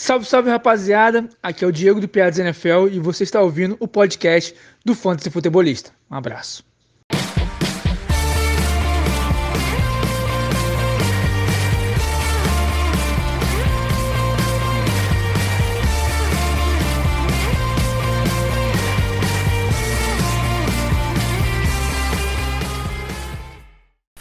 Salve, salve rapaziada, aqui é o Diego do Piadas NFL e você está ouvindo o podcast do Fantasy Futebolista. Um abraço.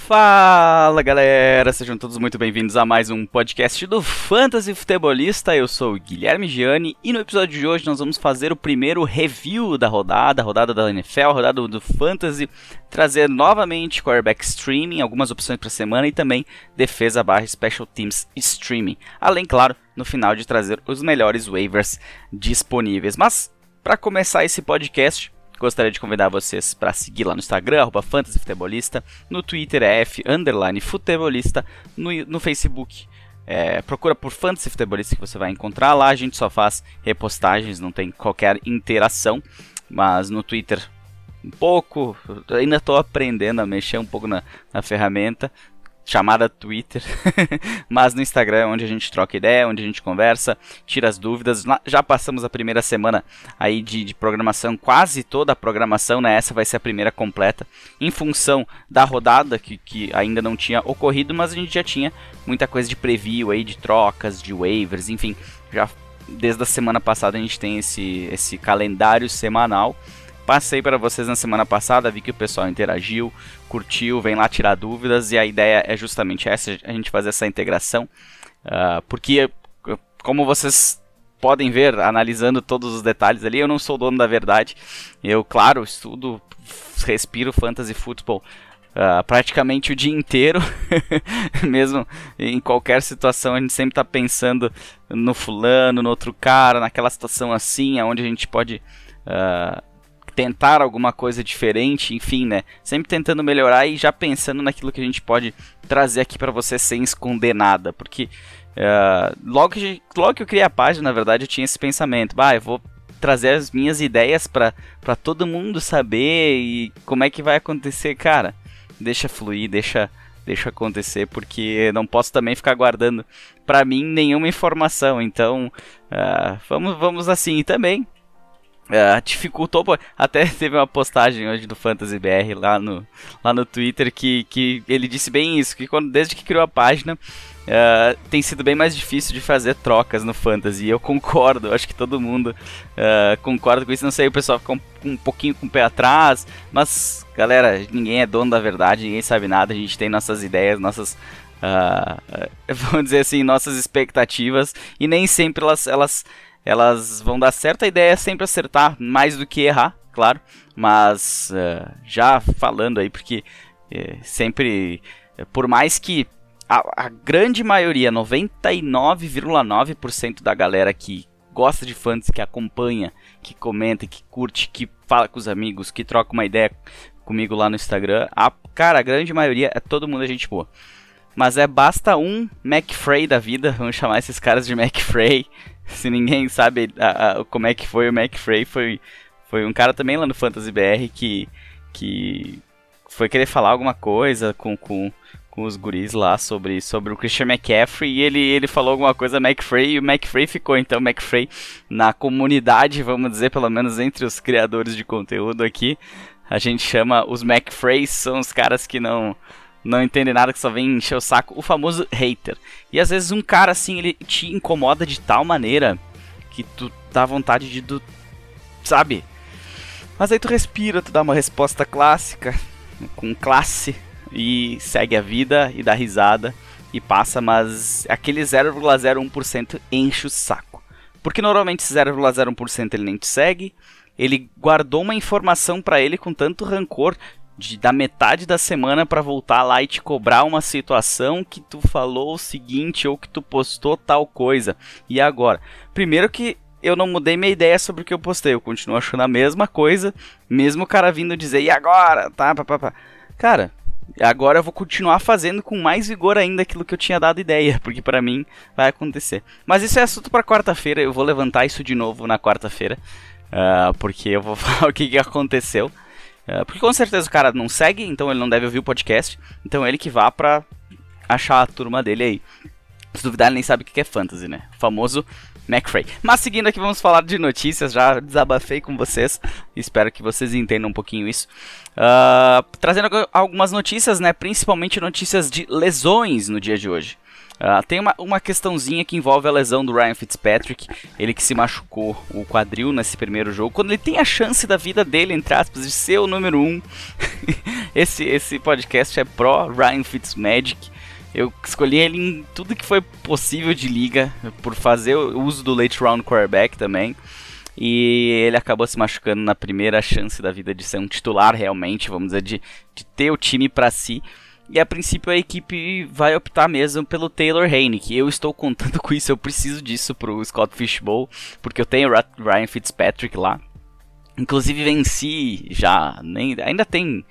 Fala galera, sejam todos muito bem-vindos a mais um podcast do Fantasy Futebolista. Eu sou o Guilherme Gianni e no episódio de hoje nós vamos fazer o primeiro review da rodada, a rodada da NFL, a rodada do Fantasy, trazer novamente quarterback streaming, algumas opções para semana e também defesa barra special teams streaming. Além, claro, no final de trazer os melhores waivers disponíveis. Mas para começar esse podcast, Gostaria de convidar vocês para seguir lá no Instagram, arroba fantasyfutebolista, no Twitter é F, underline futebolista, no, no Facebook é, procura por Fantasy Futebolista que você vai encontrar lá. A gente só faz repostagens, não tem qualquer interação. Mas no Twitter, um pouco. Ainda estou aprendendo a mexer um pouco na, na ferramenta chamada Twitter, mas no Instagram é onde a gente troca ideia, onde a gente conversa, tira as dúvidas. Já passamos a primeira semana aí de, de, programação, quase toda a programação, né? Essa vai ser a primeira completa, em função da rodada que, que ainda não tinha ocorrido, mas a gente já tinha muita coisa de preview aí, de trocas, de waivers, enfim, já desde a semana passada a gente tem esse, esse calendário semanal. Passei para vocês na semana passada, vi que o pessoal interagiu, curtiu, vem lá tirar dúvidas e a ideia é justamente essa, a gente fazer essa integração, uh, porque como vocês podem ver, analisando todos os detalhes ali, eu não sou dono da verdade, eu, claro, estudo, respiro fantasy football Uh, praticamente o dia inteiro, mesmo em qualquer situação, a gente sempre está pensando no fulano, no outro cara, naquela situação assim, onde a gente pode uh, tentar alguma coisa diferente, enfim, né? Sempre tentando melhorar e já pensando naquilo que a gente pode trazer aqui para você sem esconder nada, porque uh, logo, que, logo que eu criei a página, na verdade, eu tinha esse pensamento, bah, eu vou trazer as minhas ideias para todo mundo saber e como é que vai acontecer, cara. Deixa fluir, deixa deixa acontecer, porque não posso também ficar guardando para mim nenhuma informação. Então, uh, vamos, vamos assim. E também Uh, dificultou, até teve uma postagem hoje do Fantasy BR lá no, lá no Twitter que, que ele disse bem isso, que quando, desde que criou a página uh, tem sido bem mais difícil de fazer trocas no Fantasy, eu concordo, acho que todo mundo uh, concorda com isso, não sei, o pessoal fica um, um pouquinho com o pé atrás, mas galera, ninguém é dono da verdade, ninguém sabe nada, a gente tem nossas ideias, nossas vamos dizer assim, nossas expectativas, e nem sempre elas, elas elas vão dar certa ideia é sempre acertar mais do que errar, claro. Mas uh, já falando aí, porque uh, sempre, uh, por mais que a, a grande maioria, 99,9% da galera que gosta de fantasy, que acompanha, que comenta, que curte, que fala com os amigos, que troca uma ideia comigo lá no Instagram, a, cara, a grande maioria é todo mundo a gente boa. Mas é basta um McFrey da vida, vamos chamar esses caras de McFrey, se ninguém sabe a, a, como é que foi o McFrey, foi, foi um cara também lá no Fantasy BR que, que foi querer falar alguma coisa com, com, com os guris lá sobre, sobre o Christian McCaffrey e ele, ele falou alguma coisa McFrey e o McFrey ficou. Então, McFrey na comunidade, vamos dizer, pelo menos entre os criadores de conteúdo aqui, a gente chama os McFreys, são os caras que não não entende nada, que só vem encher o saco, o famoso hater. E às vezes um cara assim, ele te incomoda de tal maneira que tu dá vontade de do, sabe? Mas aí tu respira, tu dá uma resposta clássica, com classe e segue a vida e dá risada e passa, mas aquele 0,01% enche o saco. Porque normalmente esse 0,01% ele nem te segue, ele guardou uma informação para ele com tanto rancor, de da metade da semana para voltar lá e te cobrar uma situação que tu falou o seguinte ou que tu postou tal coisa. E agora? Primeiro que eu não mudei minha ideia sobre o que eu postei, eu continuo achando a mesma coisa, mesmo o cara vindo dizer, e agora? Tá, pá, pá, pá. Cara, agora eu vou continuar fazendo com mais vigor ainda aquilo que eu tinha dado ideia, porque para mim vai acontecer. Mas isso é assunto para quarta-feira, eu vou levantar isso de novo na quarta-feira, uh, porque eu vou falar o que, que aconteceu. É, porque com certeza o cara não segue, então ele não deve ouvir o podcast. Então ele que vá pra achar a turma dele aí. Se duvidar, ele nem sabe o que é fantasy, né? O famoso McFrey. Mas seguindo aqui, vamos falar de notícias. Já desabafei com vocês. Espero que vocês entendam um pouquinho isso. Uh, trazendo algumas notícias, né? Principalmente notícias de lesões no dia de hoje. Uh, tem uma, uma questãozinha que envolve a lesão do Ryan Fitzpatrick, ele que se machucou o quadril nesse primeiro jogo, quando ele tem a chance da vida dele, entre aspas, de ser o número 1. Um. esse, esse podcast é pró Ryan Fitzmagic. Eu escolhi ele em tudo que foi possível de liga, por fazer o uso do late round quarterback também. E ele acabou se machucando na primeira chance da vida de ser um titular realmente, vamos dizer, de, de ter o time para si. E a princípio a equipe vai optar mesmo pelo Taylor que Eu estou contando com isso, eu preciso disso pro Scott Fishbowl, porque eu tenho Ryan Fitzpatrick lá. Inclusive venci já, nem, ainda tem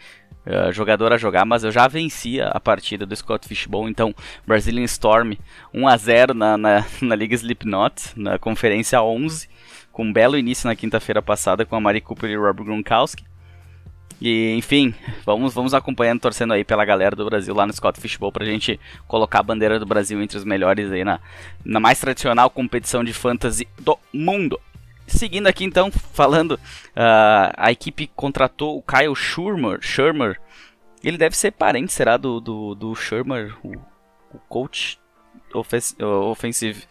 uh, jogador a jogar, mas eu já venci a partida do Scott Fishbowl, então Brazilian Storm 1 a 0 na, na, na Liga Slipknot, na Conferência 11, com um belo início na quinta-feira passada com a Mari Cooper e o Rob Gronkowski. E, enfim, vamos, vamos acompanhando, torcendo aí pela galera do Brasil lá no Scott Fishbowl pra gente colocar a bandeira do Brasil entre os melhores aí na, na mais tradicional competição de fantasy do mundo. Seguindo aqui então, falando, uh, a equipe contratou o Kyle Schurmer, Schurmer. Ele deve ser parente, será, do, do, do Schurmer, o, o coach offensive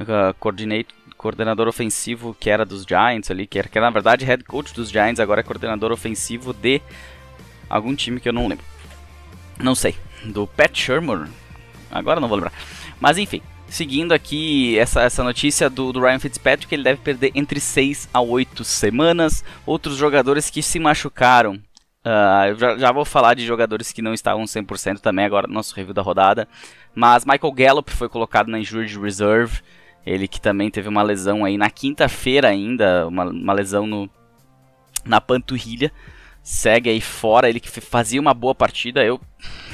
uh, coordinator, coordenador ofensivo que era dos Giants ali, que era, que na verdade head coach dos Giants, agora é coordenador ofensivo de algum time que eu não lembro. Não sei. Do Pat Shermer. Agora não vou lembrar. Mas enfim, seguindo aqui essa, essa notícia do, do Ryan Fitzpatrick, ele deve perder entre 6 a 8 semanas. Outros jogadores que se machucaram. Uh, já, já, vou falar de jogadores que não estavam 100% também agora no nosso review da rodada. Mas Michael Gallup foi colocado na Injured Reserve. Ele que também teve uma lesão aí na quinta-feira ainda, uma, uma lesão no, na panturrilha. Segue aí fora, ele que fazia uma boa partida. Eu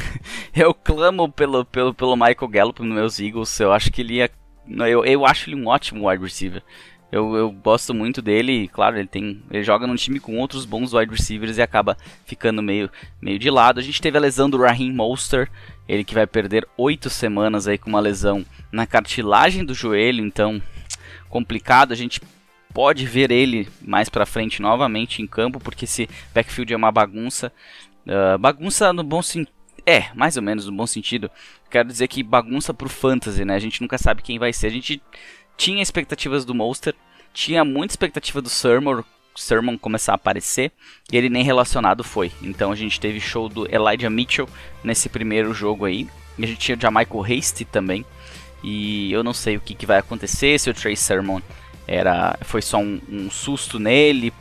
eu clamo pelo, pelo, pelo Michael Gallup nos meus Eagles. Eu acho que ele ia. Eu, eu acho ele um ótimo wide receiver. Eu, eu gosto muito dele, claro, ele tem. Ele joga num time com outros bons wide receivers e acaba ficando meio, meio de lado. A gente teve a lesão do Raheem Monster, ele que vai perder oito semanas aí com uma lesão na cartilagem do joelho, então complicado. A gente pode ver ele mais para frente novamente em campo, porque esse backfield é uma bagunça. Uh, bagunça no bom sentido. É, mais ou menos no bom sentido. Quero dizer que bagunça pro fantasy, né? A gente nunca sabe quem vai ser. A gente tinha expectativas do Monster, tinha muita expectativa do Sermon, Sermon começar a aparecer, e ele nem relacionado foi. Então a gente teve show do Elijah Mitchell nesse primeiro jogo aí. E a gente tinha o Jamichael Hasty também. E eu não sei o que, que vai acontecer, se o Trey Sermon era, foi só um, um susto nele,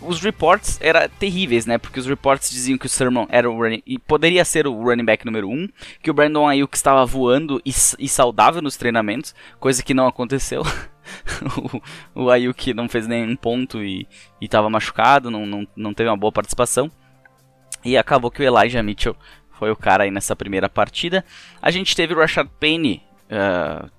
os reports eram terríveis, né? Porque os reports diziam que o Sermon era o running, e poderia ser o running back número 1, um, que o Brandon Ayuk estava voando e, e, saudável nos treinamentos, coisa que não aconteceu. o, o Ayuk não fez nenhum ponto e estava machucado, não, não, não teve uma boa participação. E acabou que o Elijah Mitchell foi o cara aí nessa primeira partida. A gente teve o Rashad Penny uh,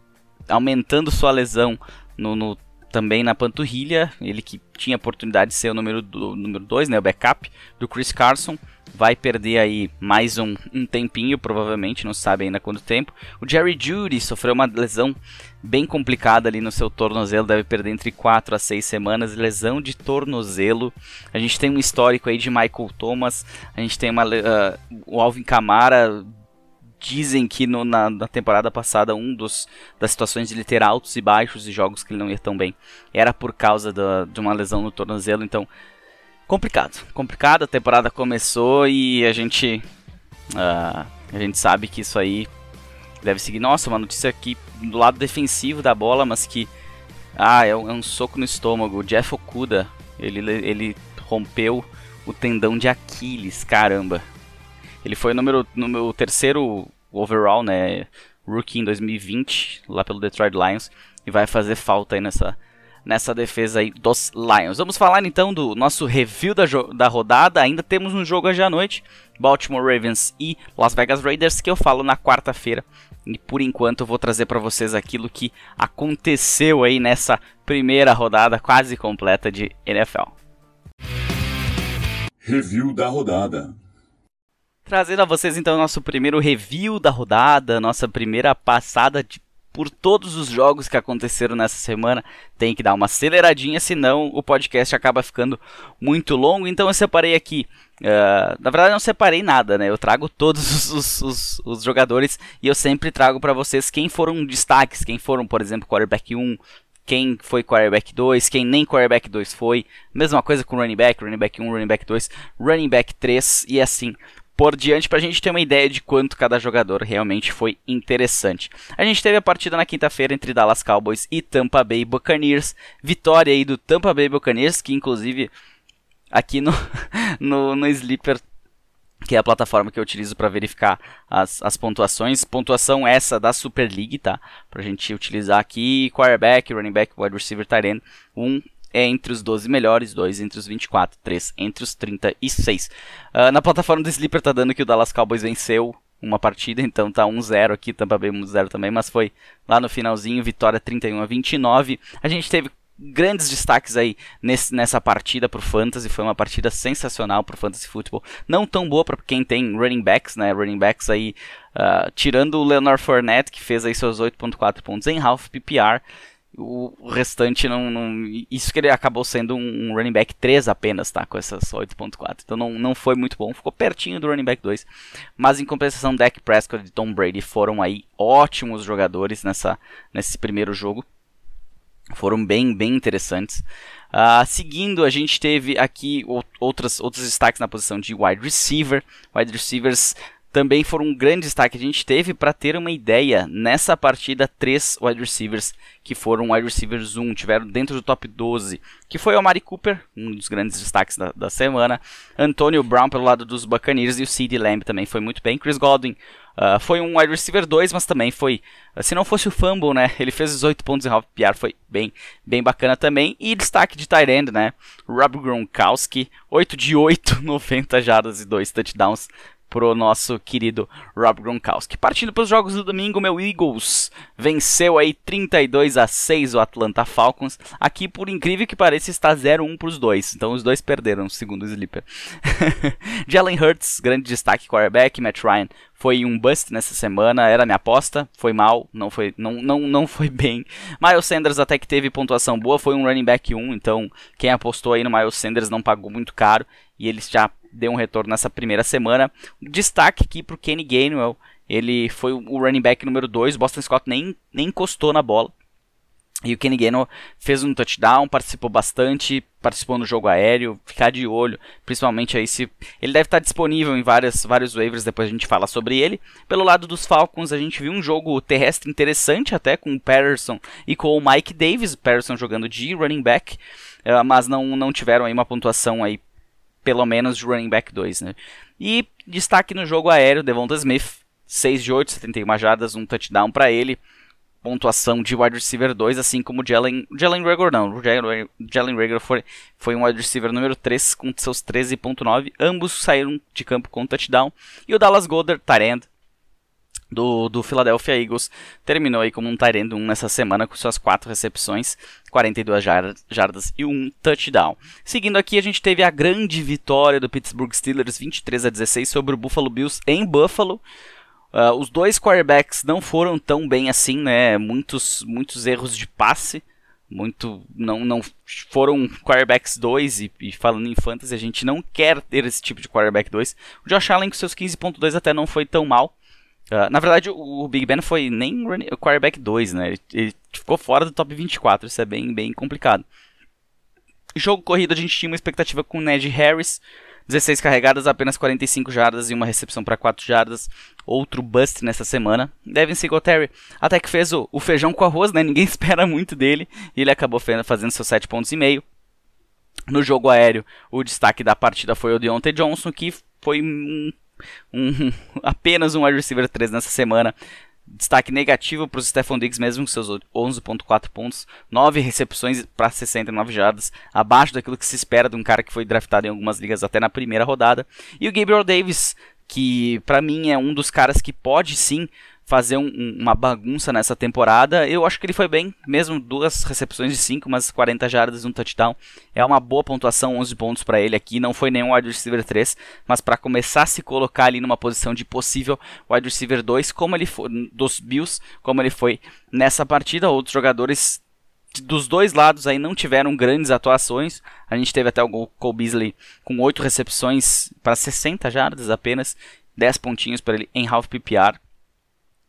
aumentando sua lesão no, no, também na panturrilha, ele que tinha a oportunidade de ser o número 2, número dois, né, o backup do Chris Carson, vai perder aí mais um, um tempinho, provavelmente, não sabe ainda quanto tempo. O Jerry Judy sofreu uma lesão bem complicada ali no seu tornozelo, deve perder entre 4 a 6 semanas, lesão de tornozelo. A gente tem um histórico aí de Michael Thomas, a gente tem uma, uh, o Alvin Kamara dizem que no, na, na, temporada passada um dos das situações de ele ter altos e baixos e jogos que ele não ia tão bem era por causa da, de uma lesão no tornozelo, então complicado, complicado. A temporada começou e a gente uh, a gente sabe que isso aí deve seguir. Nossa, uma notícia aqui do lado defensivo da bola, mas que ah é um, é um soco no estômago. O Jeff Okuda ele ele rompeu o tendão de Aquiles, caramba. Ele foi número, número terceiro overall, né? Rookie em 2020, lá pelo Detroit Lions. E vai fazer falta aí nessa, nessa defesa aí dos Lions. Vamos falar então do nosso review da, da rodada. Ainda temos um jogo hoje à noite: Baltimore Ravens e Las Vegas Raiders, que eu falo na quarta-feira. E por enquanto eu vou trazer para vocês aquilo que aconteceu aí nessa primeira rodada quase completa de NFL. Review da rodada. Trazendo a vocês então nosso primeiro review da rodada, nossa primeira passada de, por todos os jogos que aconteceram nessa semana. Tem que dar uma aceleradinha, senão o podcast acaba ficando muito longo. Então eu separei aqui. Uh, na verdade, eu não separei nada, né? Eu trago todos os, os, os jogadores e eu sempre trago para vocês quem foram destaques, quem foram, por exemplo, quarterback 1, quem foi quarterback 2, quem nem quarterback 2 foi. Mesma coisa com running back, running back 1, running back 2, running back 3 e assim por diante para a gente ter uma ideia de quanto cada jogador realmente foi interessante. A gente teve a partida na quinta-feira entre Dallas Cowboys e Tampa Bay Buccaneers, vitória aí do Tampa Bay Buccaneers, que inclusive aqui no, no, no Sleeper que é a plataforma que eu utilizo para verificar as, as pontuações. Pontuação essa da Super League, tá? Pra gente utilizar aqui quarterback, running back, wide receiver, tight end. Um é entre os 12 melhores, dois entre os 24, três entre os 36. Uh, na plataforma do Sleeper tá dando que o Dallas Cowboys venceu uma partida, então tá 1-0 aqui, Tampa Bay 1-0 também, mas foi lá no finalzinho, vitória 31 a 29. A gente teve grandes destaques aí nesse, nessa partida pro Fantasy. Foi uma partida sensacional pro Fantasy Football. Não tão boa para quem tem running backs, né? Running backs aí, uh, tirando o Leonard Fournette, que fez aí seus 8.4 pontos em half PPR. O restante não, não, Isso que ele acabou sendo um, running back 3 apenas, tá? Com essas 8.4. Então não, não foi muito bom. Ficou pertinho do running back 2. Mas em compensação, Dak Prescott e Tom Brady foram aí ótimos jogadores nessa, nesse primeiro jogo foram bem, bem interessantes. Uh, seguindo, a gente teve aqui outras, outros destaques na posição de wide receiver. Wide receivers também foram um grande destaque. A gente teve, para ter uma ideia, nessa partida, três wide receivers que foram wide receivers 1, tiveram dentro do top 12, que foi o Amari Cooper, um dos grandes destaques da, da semana, Antonio Brown pelo lado dos Buccaneers e o CeeDee Lamb também foi muito bem, Chris Godwin Uh, foi um wide receiver 2, mas também foi. Se não fosse o fumble, né? Ele fez os 8 pontos em half PR, foi bem, bem bacana também. E destaque de tight end, né? Rob Gronkowski, 8 de 8, 90 jardas e 2 touchdowns pro nosso querido Rob Gronkowski. Partindo para os jogos do domingo, meu Eagles venceu aí 32 a 6 o Atlanta Falcons. Aqui, por incrível que pareça, está 0-1 para os dois. Então os dois perderam, segundo o Sleeper. Jalen Hurts, grande destaque quarterback, Matt Ryan foi um bust nessa semana, era minha aposta, foi mal, não foi, não, não, não foi bem. Miles Sanders até que teve pontuação boa, foi um running back 1, então quem apostou aí no Miles Sanders não pagou muito caro e ele já deu um retorno nessa primeira semana. Destaque aqui para o Kenny Gainwell, ele foi o running back número 2, Boston Scott nem, nem encostou na bola. E o Kenny Gainwell fez um touchdown, participou bastante, participou no jogo aéreo, ficar de olho, principalmente aí se ele deve estar disponível em várias, vários waivers, depois a gente fala sobre ele. Pelo lado dos Falcons, a gente viu um jogo terrestre interessante até com o Patterson e com o Mike Davis, Patterson jogando de running back, uh, mas não, não tiveram aí uma pontuação aí pelo menos de running back 2, né? E destaque no jogo aéreo, Devonta Smith, 6 de 8, 71 jardas, um touchdown para ele. Pontuação de wide receiver 2, assim como Jalen, Jalen Rager não, Jalen, Rager foi, foi um wide receiver número 3 com seus 13.9, ambos saíram de campo com touchdown, e o Dallas Goddard, Tyrend, do, do Philadelphia Eagles, terminou aí como um Tyrend 1 nessa semana com suas 4 recepções, 42 jardas e um touchdown. Seguindo aqui, a gente teve a grande vitória do Pittsburgh Steelers 23 a 16 sobre o Buffalo Bills em Buffalo. Uh, os dois quarterbacks não foram tão bem assim, né? Muitos, muitos erros de passe. Muito. Não, não foram quarterbacks 2. E, e, falando em fantasy, a gente não quer ter esse tipo de quarterback 2. O Josh Allen com seus 15.2 até não foi tão mal. Uh, na verdade, o, Big Ben foi nem o quarterback 2, né? Ele, ele, ficou fora do top 24. Isso é bem, bem complicado. Jogo corrido, a gente tinha uma expectativa com o Ned Harris. 16 carregadas, apenas 45 jardas e uma recepção para 4 jardas. Outro bust nessa semana. Devin Singletary até que fez o, o, feijão com arroz, né? Ninguém espera muito dele. E ele acabou fazendo seus 7 pontos e meio. No jogo aéreo, o destaque da partida foi o Deontay Johnson, que foi um, um, apenas um wide receiver 3 nessa semana. Destaque negativo para o Stephon Diggs, mesmo com seus 11.4 pontos, 9 recepções para 69 jardas, abaixo daquilo que se espera de um cara que foi draftado em algumas ligas até na primeira rodada. E o Gabriel Davis, que para mim é um dos caras que pode sim fazer um, um, uma bagunça nessa temporada. Eu acho que ele foi bem, mesmo duas recepções de 5, mas 40 jardas, um touchdown. É uma boa pontuação, 11 pontos para ele aqui. Não foi nenhum wide receiver 3, mas para começar a se colocar ali numa posição de possível wide receiver 2, como ele foi dos Bills, como ele foi nessa partida. Outros jogadores dos dois lados aí não tiveram grandes atuações. A gente teve até o Cole Beasley com 8 recepções para 60 jardas apenas, 10 pontinhos para ele em half PPR.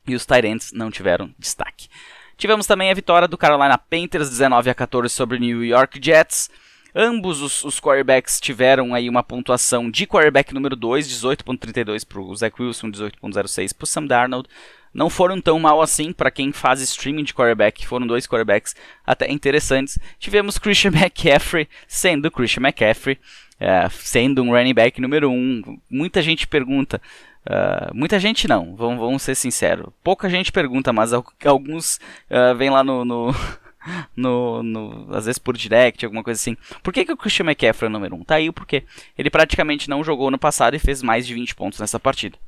E os Tyrants não tiveram destaque. Tivemos também a vitória do Carolina Panthers 19 a 14 sobre o New York Jets. Ambos os, os quarterbacks tiveram aí uma pontuação de quarterback número 2, 18.32 para o Zach Wilson, 18.06 para o Sam Darnold não foram tão mal assim para quem faz streaming de quarterback. Foram dois quarterbacks até interessantes. Tivemos Christian McCaffrey sendo Christian McCaffrey, é, sendo um running back número um. Muita gente pergunta. Uh, muita gente não, vamos, vamos, ser sinceros. Pouca gente pergunta, mas alguns uh, vêm lá no, no, no, no, às vezes por direct, alguma coisa assim. Por que, que o Christian McCaffrey é o número 1? Um? Tá aí o porquê. Ele praticamente não jogou no passado e fez mais de 20 pontos nessa partida.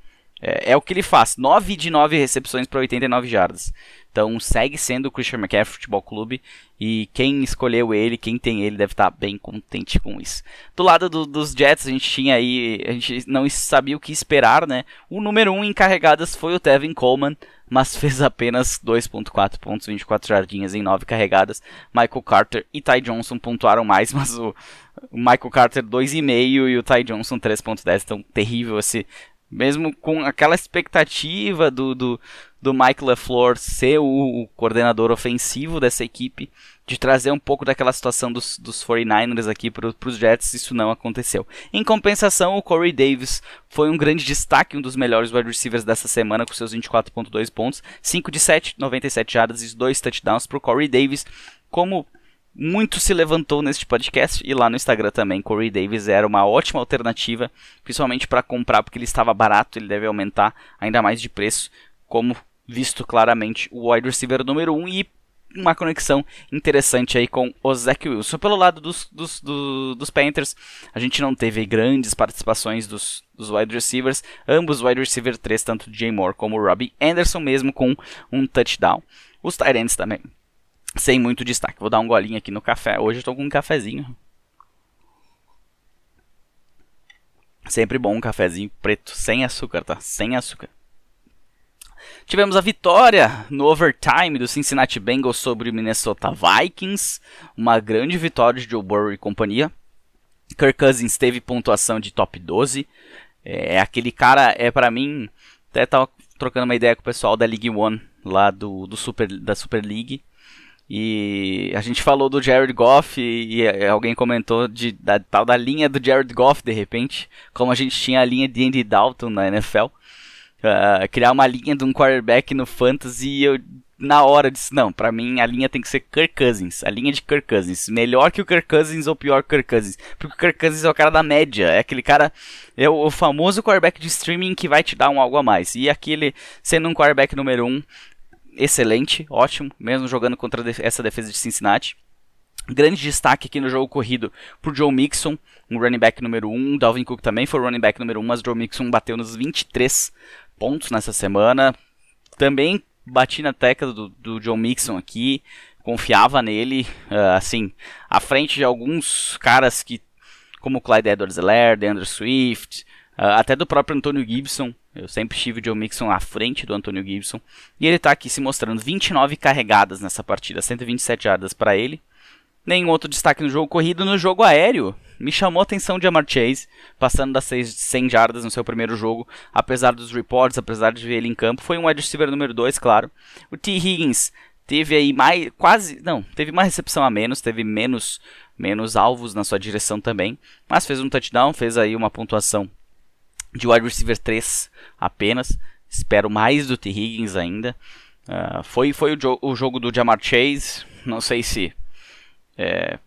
É, é, o que ele faz. 9 de 9 recepções para 89 jardas. Então segue sendo o Christian McCaffrey Futebol Clube. E quem escolheu ele, quem tem ele, deve estar tá bem contente com isso. Do lado do, dos Jets, a gente tinha aí. A gente não sabia o que esperar, né? O número 1 um em carregadas foi o Tevin Coleman. Mas fez apenas 2.4 pontos, 24 jardinhas em 9 carregadas. Michael Carter e Ty Johnson pontuaram mais, mas o, o Michael Carter 2,5 e o Ty Johnson 3.10. Então terrível esse mesmo com aquela expectativa do, do, do Mike LaFleur ser o, o, coordenador ofensivo dessa equipe, de trazer um pouco daquela situação dos, dos 49ers aqui para os Jets, isso não aconteceu. Em compensação, o Corey Davis foi um grande destaque, um dos melhores wide receivers dessa semana, com seus 24.2 pontos, 5 de 7, 97 jardas e 2 touchdowns para o Corey Davis. Como muito se levantou neste podcast e lá no Instagram também. Corey Davis era uma ótima alternativa, principalmente para comprar, porque ele estava barato, ele deve aumentar ainda mais de preço, como visto claramente o wide receiver número 1 um, e uma conexão interessante aí com o Zach Wilson. Pelo lado dos, dos, do, dos Panthers, a gente não teve grandes participações dos, dos wide receivers, ambos wide receiver 3, tanto Jay Moore como Robbie Anderson, mesmo com um touchdown. Os Tyrants também sem muito destaque. Vou dar um golinho aqui no café. Hoje eu tô com um cafezinho. Sempre bom um cafezinho preto, sem açúcar, tá? Sem açúcar. Tivemos a vitória no overtime do Cincinnati Bengals sobre o Minnesota Vikings. Uma grande vitória de Joe Burrow e companhia. Kirk Cousins teve pontuação de top 12. É aquele cara, é para mim, até tava trocando uma ideia com o pessoal da League One, lá do, do Super, da Super League. E a gente falou do Jared Goff e, e alguém comentou de, da tal da linha do Jared Goff de repente, como a gente tinha a linha de Andy Dalton na NFL. Uh, criar uma linha de um quarterback no fantasy eu na hora disse, não, para mim a linha tem que ser Kirk Cousins, a linha de Kirk Cousins, melhor que o Kirk Cousins ou pior que o Kirk Cousins, porque o Kirk Cousins é o cara da média, é aquele cara, é o, famoso quarterback de streaming que vai te dar um algo a mais, e aquele sendo um quarterback número 1, um, excelente, ótimo, mesmo jogando contra essa defesa de Cincinnati. Grande destaque aqui no jogo corrido por Joe Mixon, um running back número 1. Dalvin Cook também foi running back número 1, mas Joe Mixon bateu nos 23 pontos nessa semana. Também bati na tecla do, do Joe Mixon aqui, confiava nele, uh, assim, à frente de alguns caras que, como Clyde Edwards-Helaire, DeAndre Swift, uh, até do próprio Antonio Gibson, eu sempre tive o Joe Mixon à frente do Antonio Gibson. E ele está aqui se mostrando 29 carregadas nessa partida, 127 jardas para ele. Nenhum outro destaque no jogo corrido. No jogo aéreo, me chamou a atenção de Amar Chase, passando das 100 jardas no seu primeiro jogo, apesar dos reports, apesar de ver ele em campo. Foi um wide receiver número 2, claro. O T. Higgins teve aí mais, quase, não, teve uma recepção a menos, teve menos, menos alvos na sua direção também, mas fez um touchdown, fez aí uma pontuação de wide receiver 3 apenas. Espero mais do T. Higgins ainda. Uh, foi foi o, jo o, jogo do Jamar Chase. Não sei se. É,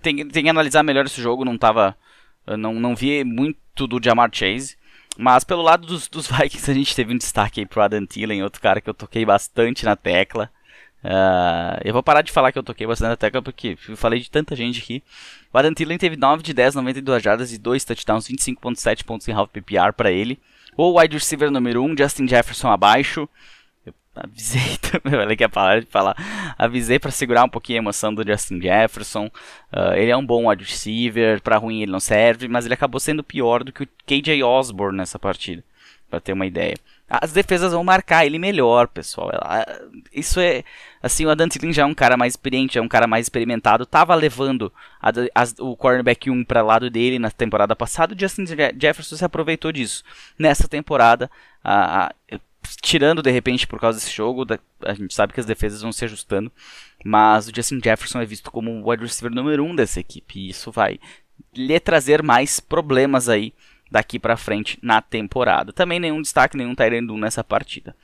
tem, tem que analisar melhor esse jogo. Não tava. Não, não vi muito do Jamar Chase. Mas pelo lado dos, dos Vikings a gente teve um destaque aí pro Adam Thielen, outro cara que eu toquei bastante na tecla. Uh, eu vou parar de falar que eu toquei bastante na tecla porque eu falei de tanta gente aqui. O Adam Thielen teve 9 de 10, 92 jardas e 2 touchdowns, 25.7 pontos em half PPR para ele. O wide receiver número 1, um, Justin Jefferson abaixo. Avisei também, olha que a palavra de falar. Avisei para segurar um pouquinho a emoção do Justin Jefferson. Uh, ele é um bom wide receiver, para ruim ele não serve, mas ele acabou sendo pior do que o KJ Osborne nessa partida, para ter uma ideia. As defesas vão marcar ele melhor, pessoal. Isso é. Assim, o Adam Thielen já é um cara mais experiente, é um cara mais experimentado. Tava levando a, a, o cornerback 1 para lado dele na temporada passada. O Justin Jefferson se aproveitou disso. Nessa temporada, a, tirando de repente por causa desse jogo, a gente sabe que as defesas vão se ajustando. Mas o Justin Jefferson é visto como o wide receiver número 1 dessa equipe. E isso vai lhe trazer mais problemas aí daqui para frente na temporada. Também nenhum destaque, nenhum Tyrande nessa partida.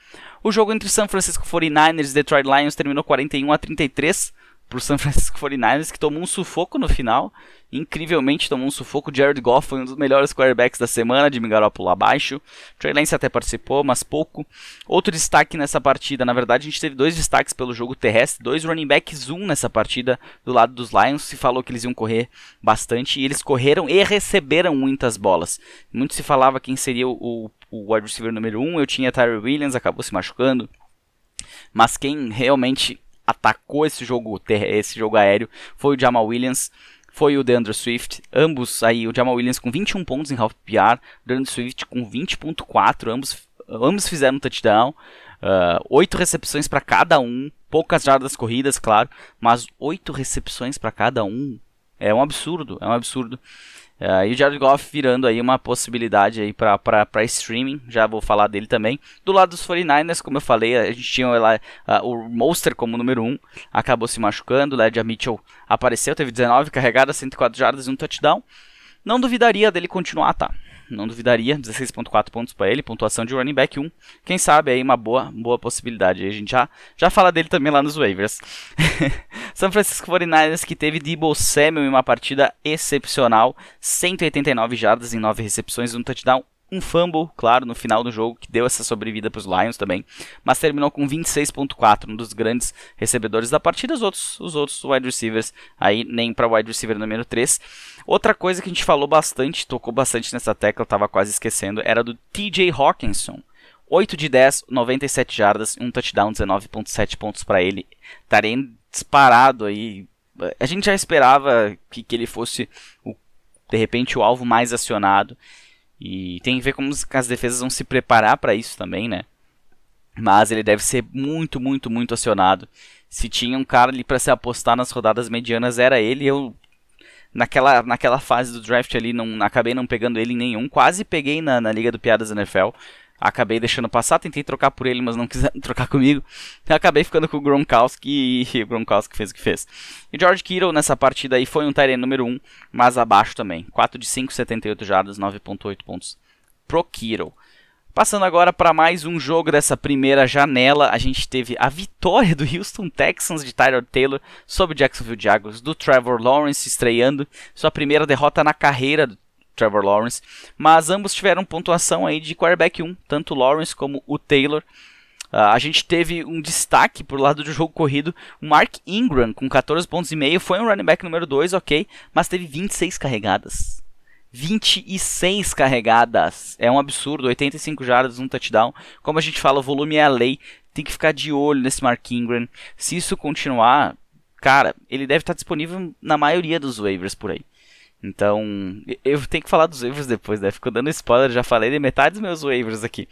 O jogo entre San Francisco 49ers e Detroit Lions terminou 41 a 33 para o San Francisco 49ers, que tomou um sufoco no final. Incrivelmente tomou um sufoco. Jared Goff foi um dos melhores quarterbacks da semana, de Garoppolo abaixo. Trey Lance até participou, mas pouco. Outro destaque nessa partida, na verdade a gente teve dois destaques pelo jogo terrestre, dois running backs, um nessa partida do lado dos Lions. Se falou que eles iam correr bastante e eles correram e receberam muitas bolas. Muito se falava quem seria o, o wide receiver número 1. Um. Eu tinha Tyree Williams, acabou se machucando. Mas quem realmente atacou esse jogo, esse jogo aéreo foi o Jamal Williams, foi o DeAndre Swift, ambos aí, o Jamal Williams com 21 pontos em half PPR, o DeAndre Swift com 20.4, ambos, ambos fizeram touchdown, uh, 8 recepções para cada um, poucas jardas corridas, claro, mas 8 recepções para cada um, é um absurdo, é um absurdo. Uh, e o Jared Goff virando aí uma possibilidade aí para streaming, já vou falar dele também. Do lado dos 49ers, como eu falei, a gente tinha lá uh, o Monster como número 1, acabou se machucando, o Ledger Mitchell apareceu, teve 19 carregadas, 104 jardas e um touchdown. Não duvidaria dele continuar, tá? Não duvidaria. 16.4 pontos para ele, pontuação de running back 1. Quem sabe aí uma boa, boa possibilidade. A gente já, já fala dele também lá nos waivers. São Francisco 49ers que teve Debo Samuel em uma partida excepcional. 189 jardas em 9 recepções, um touchdown, um fumble, claro, no final do jogo, que deu essa sobrevida para os Lions também, mas terminou com 26.4, um dos grandes recebedores da partida, os outros, os outros wide receivers, aí nem para wide receiver número 3. Outra coisa que a gente falou bastante, tocou bastante nessa tecla, estava quase esquecendo, era do TJ Hawkinson. 8 de 10, 97 jardas, um touchdown, 19.7 pontos para ele. Estaria disparado aí. A gente já esperava que, que ele fosse, o, de repente, o alvo mais acionado. E tem que ver como as defesas vão se preparar para isso também, né? Mas ele deve ser muito, muito, muito acionado. Se tinha um cara ali para se apostar nas rodadas medianas, era ele. Eu naquela, naquela fase do draft ali não acabei não pegando ele em nenhum. Quase peguei na, na Liga do Piadas NFL. Acabei deixando passar, tentei trocar por ele, mas não quiseram trocar comigo. Acabei ficando com o Gronkowski e o Gronkowski fez o que fez. E George Kittle nessa partida aí foi um Tyrene número 1, mas abaixo também. 4 de 5, 78 jardas, 9.8 pontos pro Kittle. Passando agora para mais um jogo dessa primeira janela, a gente teve a vitória do Houston Texans de Tyler Taylor sobre o Jacksonville Jaguars, do Trevor Lawrence estreando, sua primeira derrota na carreira do Trevor Lawrence, mas ambos tiveram pontuação aí de quarterback 1, tanto o Lawrence como o Taylor. Uh, a gente teve um destaque por lado do jogo corrido, o Mark Ingram com 14 pontos e meio, foi um running back número 2, ok, mas teve 26 carregadas. 26 carregadas. É um absurdo, 85 jardas, um touchdown. Como a gente fala, o volume é a lei. Tem que ficar de olho nesse Mark Ingram. Se isso continuar, cara, ele deve estar disponível na maioria dos waivers por aí. Então, eu tenho que falar dos waivers depois, né? Ficou dando spoiler, já falei de metade dos meus waivers aqui.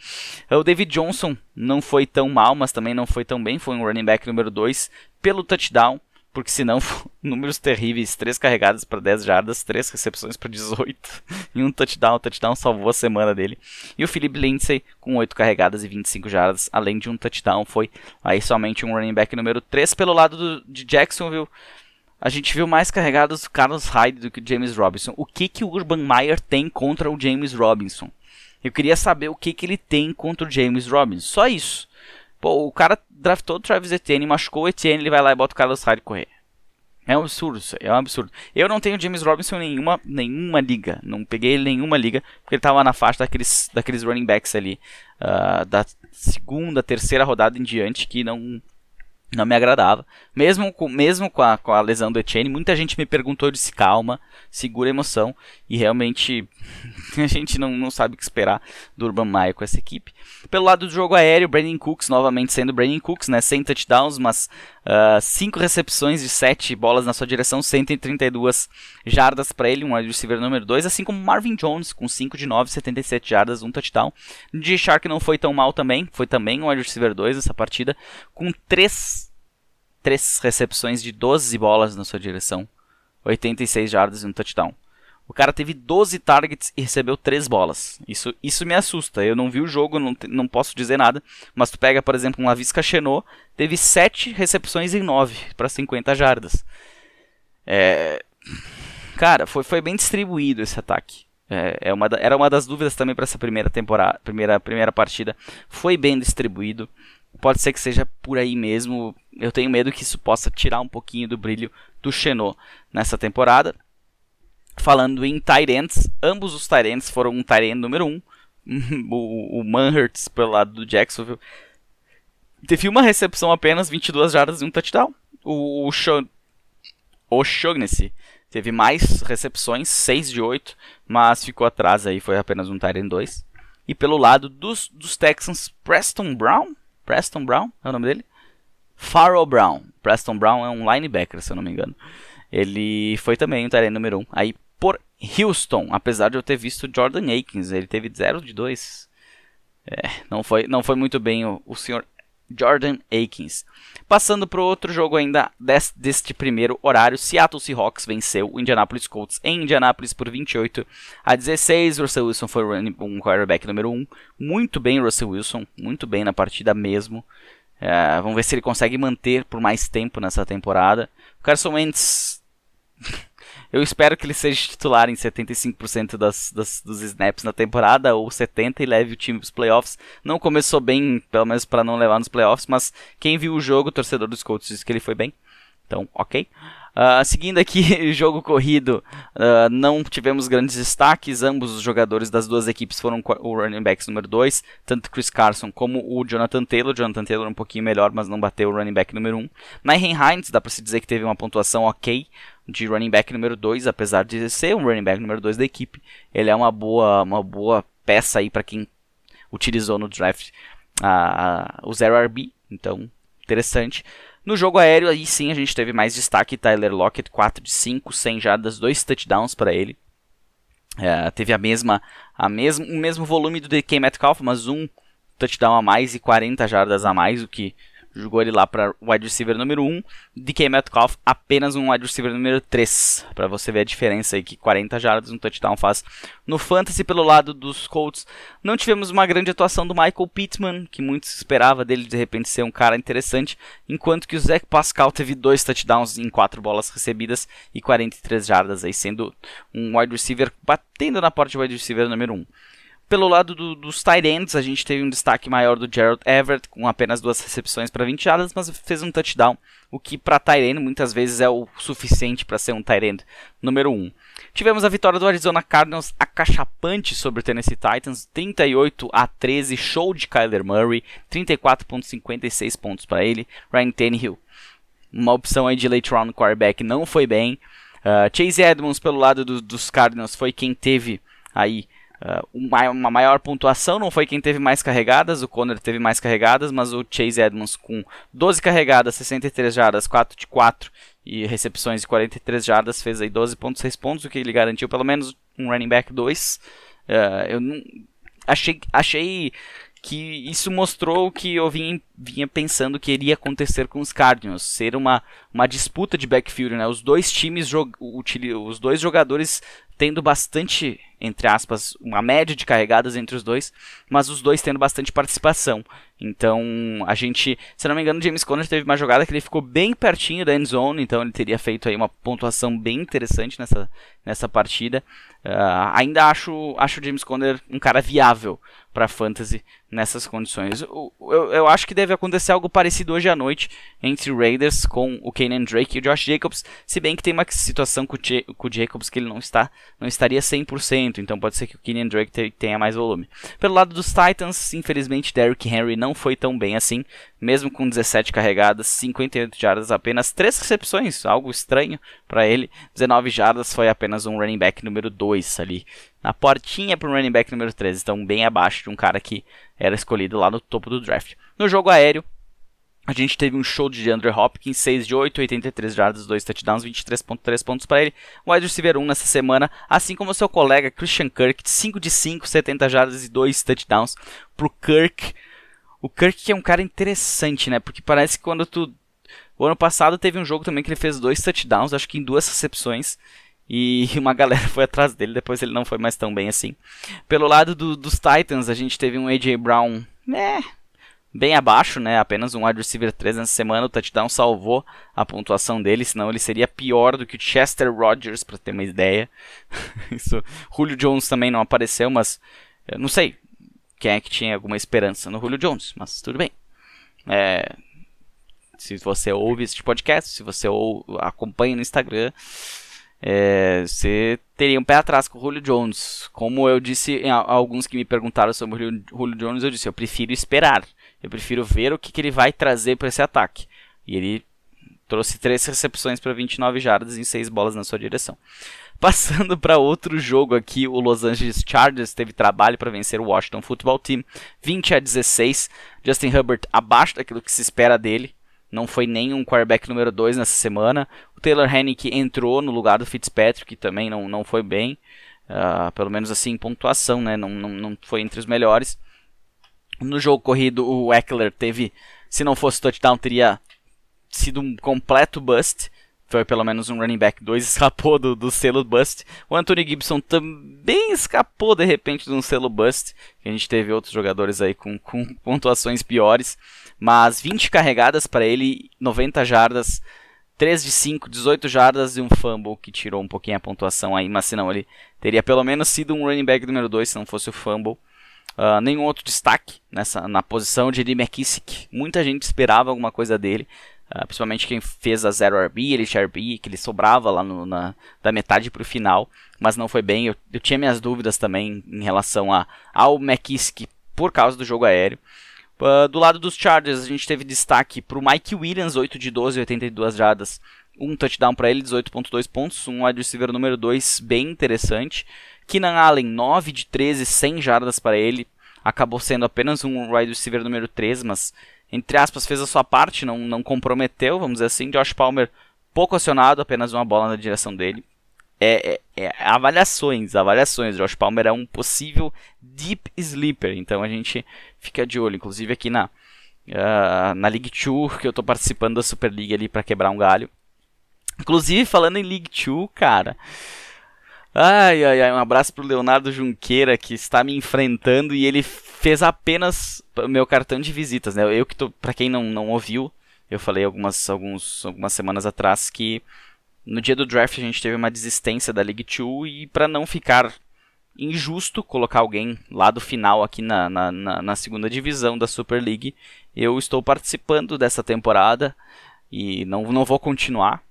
O David Johnson não foi tão mal, mas também não foi tão bem. Foi um running back número 2 pelo touchdown, porque senão, números terríveis: 3 carregadas para 10 jardas, 3 recepções para 18 e um touchdown. O touchdown salvou a semana dele. E o Philip Lindsay com 8 carregadas e 25 jardas, além de um touchdown, foi aí somente um running back número 3 pelo lado do, de Jacksonville a gente viu mais carregados o Carlos Hyde do que o James Robinson. O que, que o Urban Meyer tem contra o James Robinson? Eu queria saber o que, que ele tem contra o James Robinson. Só isso. Pô, o cara draftou o Travis Etienne, machucou o Etienne, ele vai lá e bota o Carlos Hyde correr. É um absurdo é um absurdo. Eu não tenho James Robinson em nenhuma, nenhuma liga. Não peguei ele em nenhuma liga, porque ele estava na faixa daqueles, daqueles running backs ali. Uh, da segunda, terceira rodada em diante, que não não me agradava. Mesmo com, mesmo com, a, com a lesão do Etienne, muita gente me perguntou, disse calma, segura a emoção. E realmente a gente não, não sabe o que esperar do Urban Meyer com essa equipe. Pelo lado do jogo aéreo, Brandon Cooks, novamente sendo Brandon Cooks, né, sem touchdowns, mas 5 uh, recepções de 7 bolas na sua direção, 132 jardas para ele, um receiver número 2, assim como Marvin Jones, com 5 de 9, 77 jardas, um touchdown. DJ Shark não foi tão mal também, foi também um receiver 2 nessa partida, com 3 três recepções de 12 bolas na sua direção, 86 jardas e um touchdown. O cara teve 12 targets e recebeu 3 bolas. Isso, isso me assusta. Eu não vi o jogo, não, não posso dizer nada. Mas tu pega, por exemplo, um Lavisca Chenot, teve 7 recepções em 9 para 50 jardas. É... Cara, foi, foi bem distribuído esse ataque. É, é uma, era uma das dúvidas também para essa primeira temporada, primeira, primeira partida. Foi bem distribuído. Pode ser que seja por aí mesmo. Eu tenho medo que isso possa tirar um pouquinho do brilho do Chenot nessa temporada. Falando em Tyrants, ambos os Tyrants foram um Tyrant número 1. Um. o, o Manhurts pelo lado do Jacksonville teve uma recepção apenas, 22 jardas e um touchdown. O, o Shaughnessy teve mais recepções, 6 de 8, mas ficou atrás aí, foi apenas um Tyrant 2. E pelo lado dos, dos Texans, Preston Brown, Preston Brown é o nome dele? Farrell Brown. Preston Brown é um linebacker, se eu não me engano. Ele foi também o Tyrant número 1. Aí por Houston, apesar de eu ter visto Jordan Akins, ele teve 0 de 2. É, não, foi, não foi muito bem o, o senhor Jordan Akins. Passando para outro jogo ainda deste, primeiro horário, Seattle Seahawks venceu o Indianapolis Colts em Indianapolis por 28 a 16. Russell Wilson foi um quarterback número 1. Muito bem Russell Wilson, muito bem na partida mesmo. É, vamos ver se ele consegue manter por mais tempo nessa temporada. O Carson Wentz eu espero que ele seja titular em 75% das, das, dos snaps na temporada, ou 70% e leve o time para os playoffs. Não começou bem, pelo menos para não levar nos playoffs, mas quem viu o jogo, o torcedor dos Colts, disse que ele foi bem. Então, ok. Uh, seguindo aqui, jogo corrido, uh, não tivemos grandes destaques. Ambos os jogadores das duas equipes foram o running backs número 2, tanto Chris Carson como o Jonathan Taylor. Jonathan Taylor um pouquinho melhor, mas não bateu o running back número 1. Um. Nairn Hines, dá para se dizer que teve uma pontuação ok de running back número 2, apesar de ser um running back número 2 da equipe. Ele é uma boa, uma boa peça aí para quem utilizou no draft uh, o Zero RB, então interessante. No jogo aéreo, aí sim a gente teve mais destaque. Tyler Lockett, 4 de 5, 100 jardas, 2 touchdowns para ele. É, teve a mesma, a mesmo, o mesmo volume do DK Metcalf, mas um touchdown a mais e 40 jardas a mais, o que jogou ele lá para wide receiver número 1, DK Metcalf apenas um wide receiver número 3, para você ver a diferença aí que 40 jardas um touchdown faz. No fantasy pelo lado dos Colts, não tivemos uma grande atuação do Michael Pittman, que muito se esperava dele de repente ser um cara interessante, enquanto que o Zach Pascal teve dois touchdowns em quatro bolas recebidas e 43 jardas aí sendo um wide receiver batendo na porta de wide receiver número 1. Pelo lado do, dos tight ends, a gente teve um destaque maior do Gerald Everett, com apenas duas recepções para 20 jardas, mas fez um touchdown, o que para tight end muitas vezes é o suficiente para ser um tight end número 1. Um. Tivemos a vitória do Arizona Cardinals acachapante sobre o Tennessee Titans, 38 a 13, show de Kyler Murray, 34.56 pontos para ele, Ryan Tannehill. Uma opção aí de late round quarterback não foi bem. Uh, Chase Edmonds pelo lado do, dos Cardinals foi quem teve aí Uh, uma maior pontuação não foi quem teve mais carregadas, o Conner teve mais carregadas, mas o Chase Edmonds com 12 carregadas, 63 jardas, 4 de 4 e recepções de 43 jardas fez aí 12.6 pontos, o que ele garantiu pelo menos um running back 2. Uh, ah, eu não, achei, achei que isso mostrou o que eu vinha, vinha pensando que iria acontecer com os Cardinals, ser uma, uma disputa de backfield, né? Os dois times, os dois jogadores tendo bastante, entre aspas, uma média de carregadas entre os dois, mas os dois tendo bastante participação. Então, a gente, se não me engano, James Conner teve uma jogada que ele ficou bem pertinho da end zone, então ele teria feito aí uma pontuação bem interessante nessa, nessa partida. Uh, ainda acho, acho o James Conner um cara viável para fantasy nessas condições. Eu, eu, eu, acho que deve acontecer algo parecido hoje à noite entre Raiders com o Kenan Drake e o Josh Jacobs, se bem que tem uma situação com o, com o Jacobs que ele não está, não estaria 100%, então pode ser que o Kenan Drake tenha mais volume. Pelo lado dos Titans, infelizmente Derrick Henry não não foi tão bem assim, mesmo com 17 carregadas, 58 jardas, apenas 3 recepções, algo estranho para ele. 19 jardas foi apenas um running back número 2 ali, na portinha para um running back número 3, então bem abaixo de um cara que era escolhido lá no topo do draft. No jogo aéreo, a gente teve um show de Andrew Hopkins, 6 de 8, 83 jardas, 2 touchdowns, 23.3 pontos para ele. O wide receiver 1 nessa semana, assim como seu colega Christian Kirk, 5 de 5, 70 jardas e 2 touchdowns pro Kirk. O Kirk é um cara interessante, né? Porque parece que quando tu... O ano passado teve um jogo também que ele fez dois touchdowns, acho que em duas recepções. E uma galera foi atrás dele, depois ele não foi mais tão bem assim. Pelo lado do, dos Titans, a gente teve um AJ Brown, né? bem abaixo, né? Apenas um wide receiver 3 nessa semana. O touchdown salvou a pontuação dele, senão ele seria pior do que o Chester Rogers, para ter uma ideia. Isso. Julio Jones também não apareceu, mas eu não sei quem é que tinha alguma esperança no Julio Jones, mas tudo bem. É, se você ouve este podcast, se você ou, acompanha no Instagram, é, você teria um pé atrás com o Julio Jones. Como eu disse alguns que me perguntaram sobre o Julio Jones, eu disse, eu prefiro esperar. Eu prefiro ver o que, que ele vai trazer para esse ataque. E ele trouxe três recepções para 29 jardas em seis bolas na sua direção. Passando para outro jogo aqui, o Los Angeles Chargers teve trabalho para vencer o Washington Football Team, 20 a 16. Justin Herbert abaixo daquilo que se espera dele. Não foi nem um quarterback número 2 nessa semana. O Taylor Hennick entrou no lugar do Fitzpatrick, que também não, não foi bem. Uh, pelo menos assim em pontuação, né? Não, não, não foi entre os melhores. No jogo corrido, o Eckler teve, se não fosse touchdown, teria sido um completo bust. Foi pelo menos um running back 2, escapou do, do selo bust. O Anthony Gibson também escapou de repente de um selo bust. A gente teve outros jogadores aí com, com pontuações piores. Mas 20 carregadas para ele, 90 jardas, 3 de 5, 18 jardas e um fumble que tirou um pouquinho a pontuação aí. Mas se não, ele teria pelo menos sido um running back número 2 se não fosse o fumble. Uh, nenhum outro destaque nessa na posição de Eddie McKissick. Muita gente esperava alguma coisa dele, uh, principalmente quem fez a 0 RB, ele RB, que ele sobrava lá no, na, da metade para o final, mas não foi bem. Eu, eu, tinha minhas dúvidas também em relação a, ao McKissick por causa do jogo aéreo. Uh, do lado dos Chargers, a gente teve destaque para o Mike Williams, 8 de 12, 82 jardas, um touchdown para ele, 18.2 pontos, um wide receiver número 2 bem interessante. Keenan Allen, 9 de 13, 100 jardas para ele. Acabou sendo apenas um wide receiver número 3, mas, entre aspas, fez a sua parte, não, não comprometeu, vamos dizer assim. Josh Palmer, pouco acionado, apenas uma bola na direção dele. É, é, é, avaliações, avaliações. Josh Palmer é um possível deep sleeper, então a gente fica de olho. Inclusive aqui na, uh, na League 2, que eu estou participando da Super League ali para quebrar um galho. Inclusive, falando em League 2, cara, Ai, ai, ai, um abraço pro Leonardo Junqueira que está me enfrentando e ele fez apenas meu cartão de visitas, né? Eu que tô, para quem não, não ouviu, eu falei algumas, alguns, algumas semanas atrás que no dia do draft a gente teve uma desistência da League 2 e para não ficar injusto colocar alguém lá do final aqui na, na, na, na segunda divisão da Super League, eu estou participando dessa temporada e não, não vou continuar,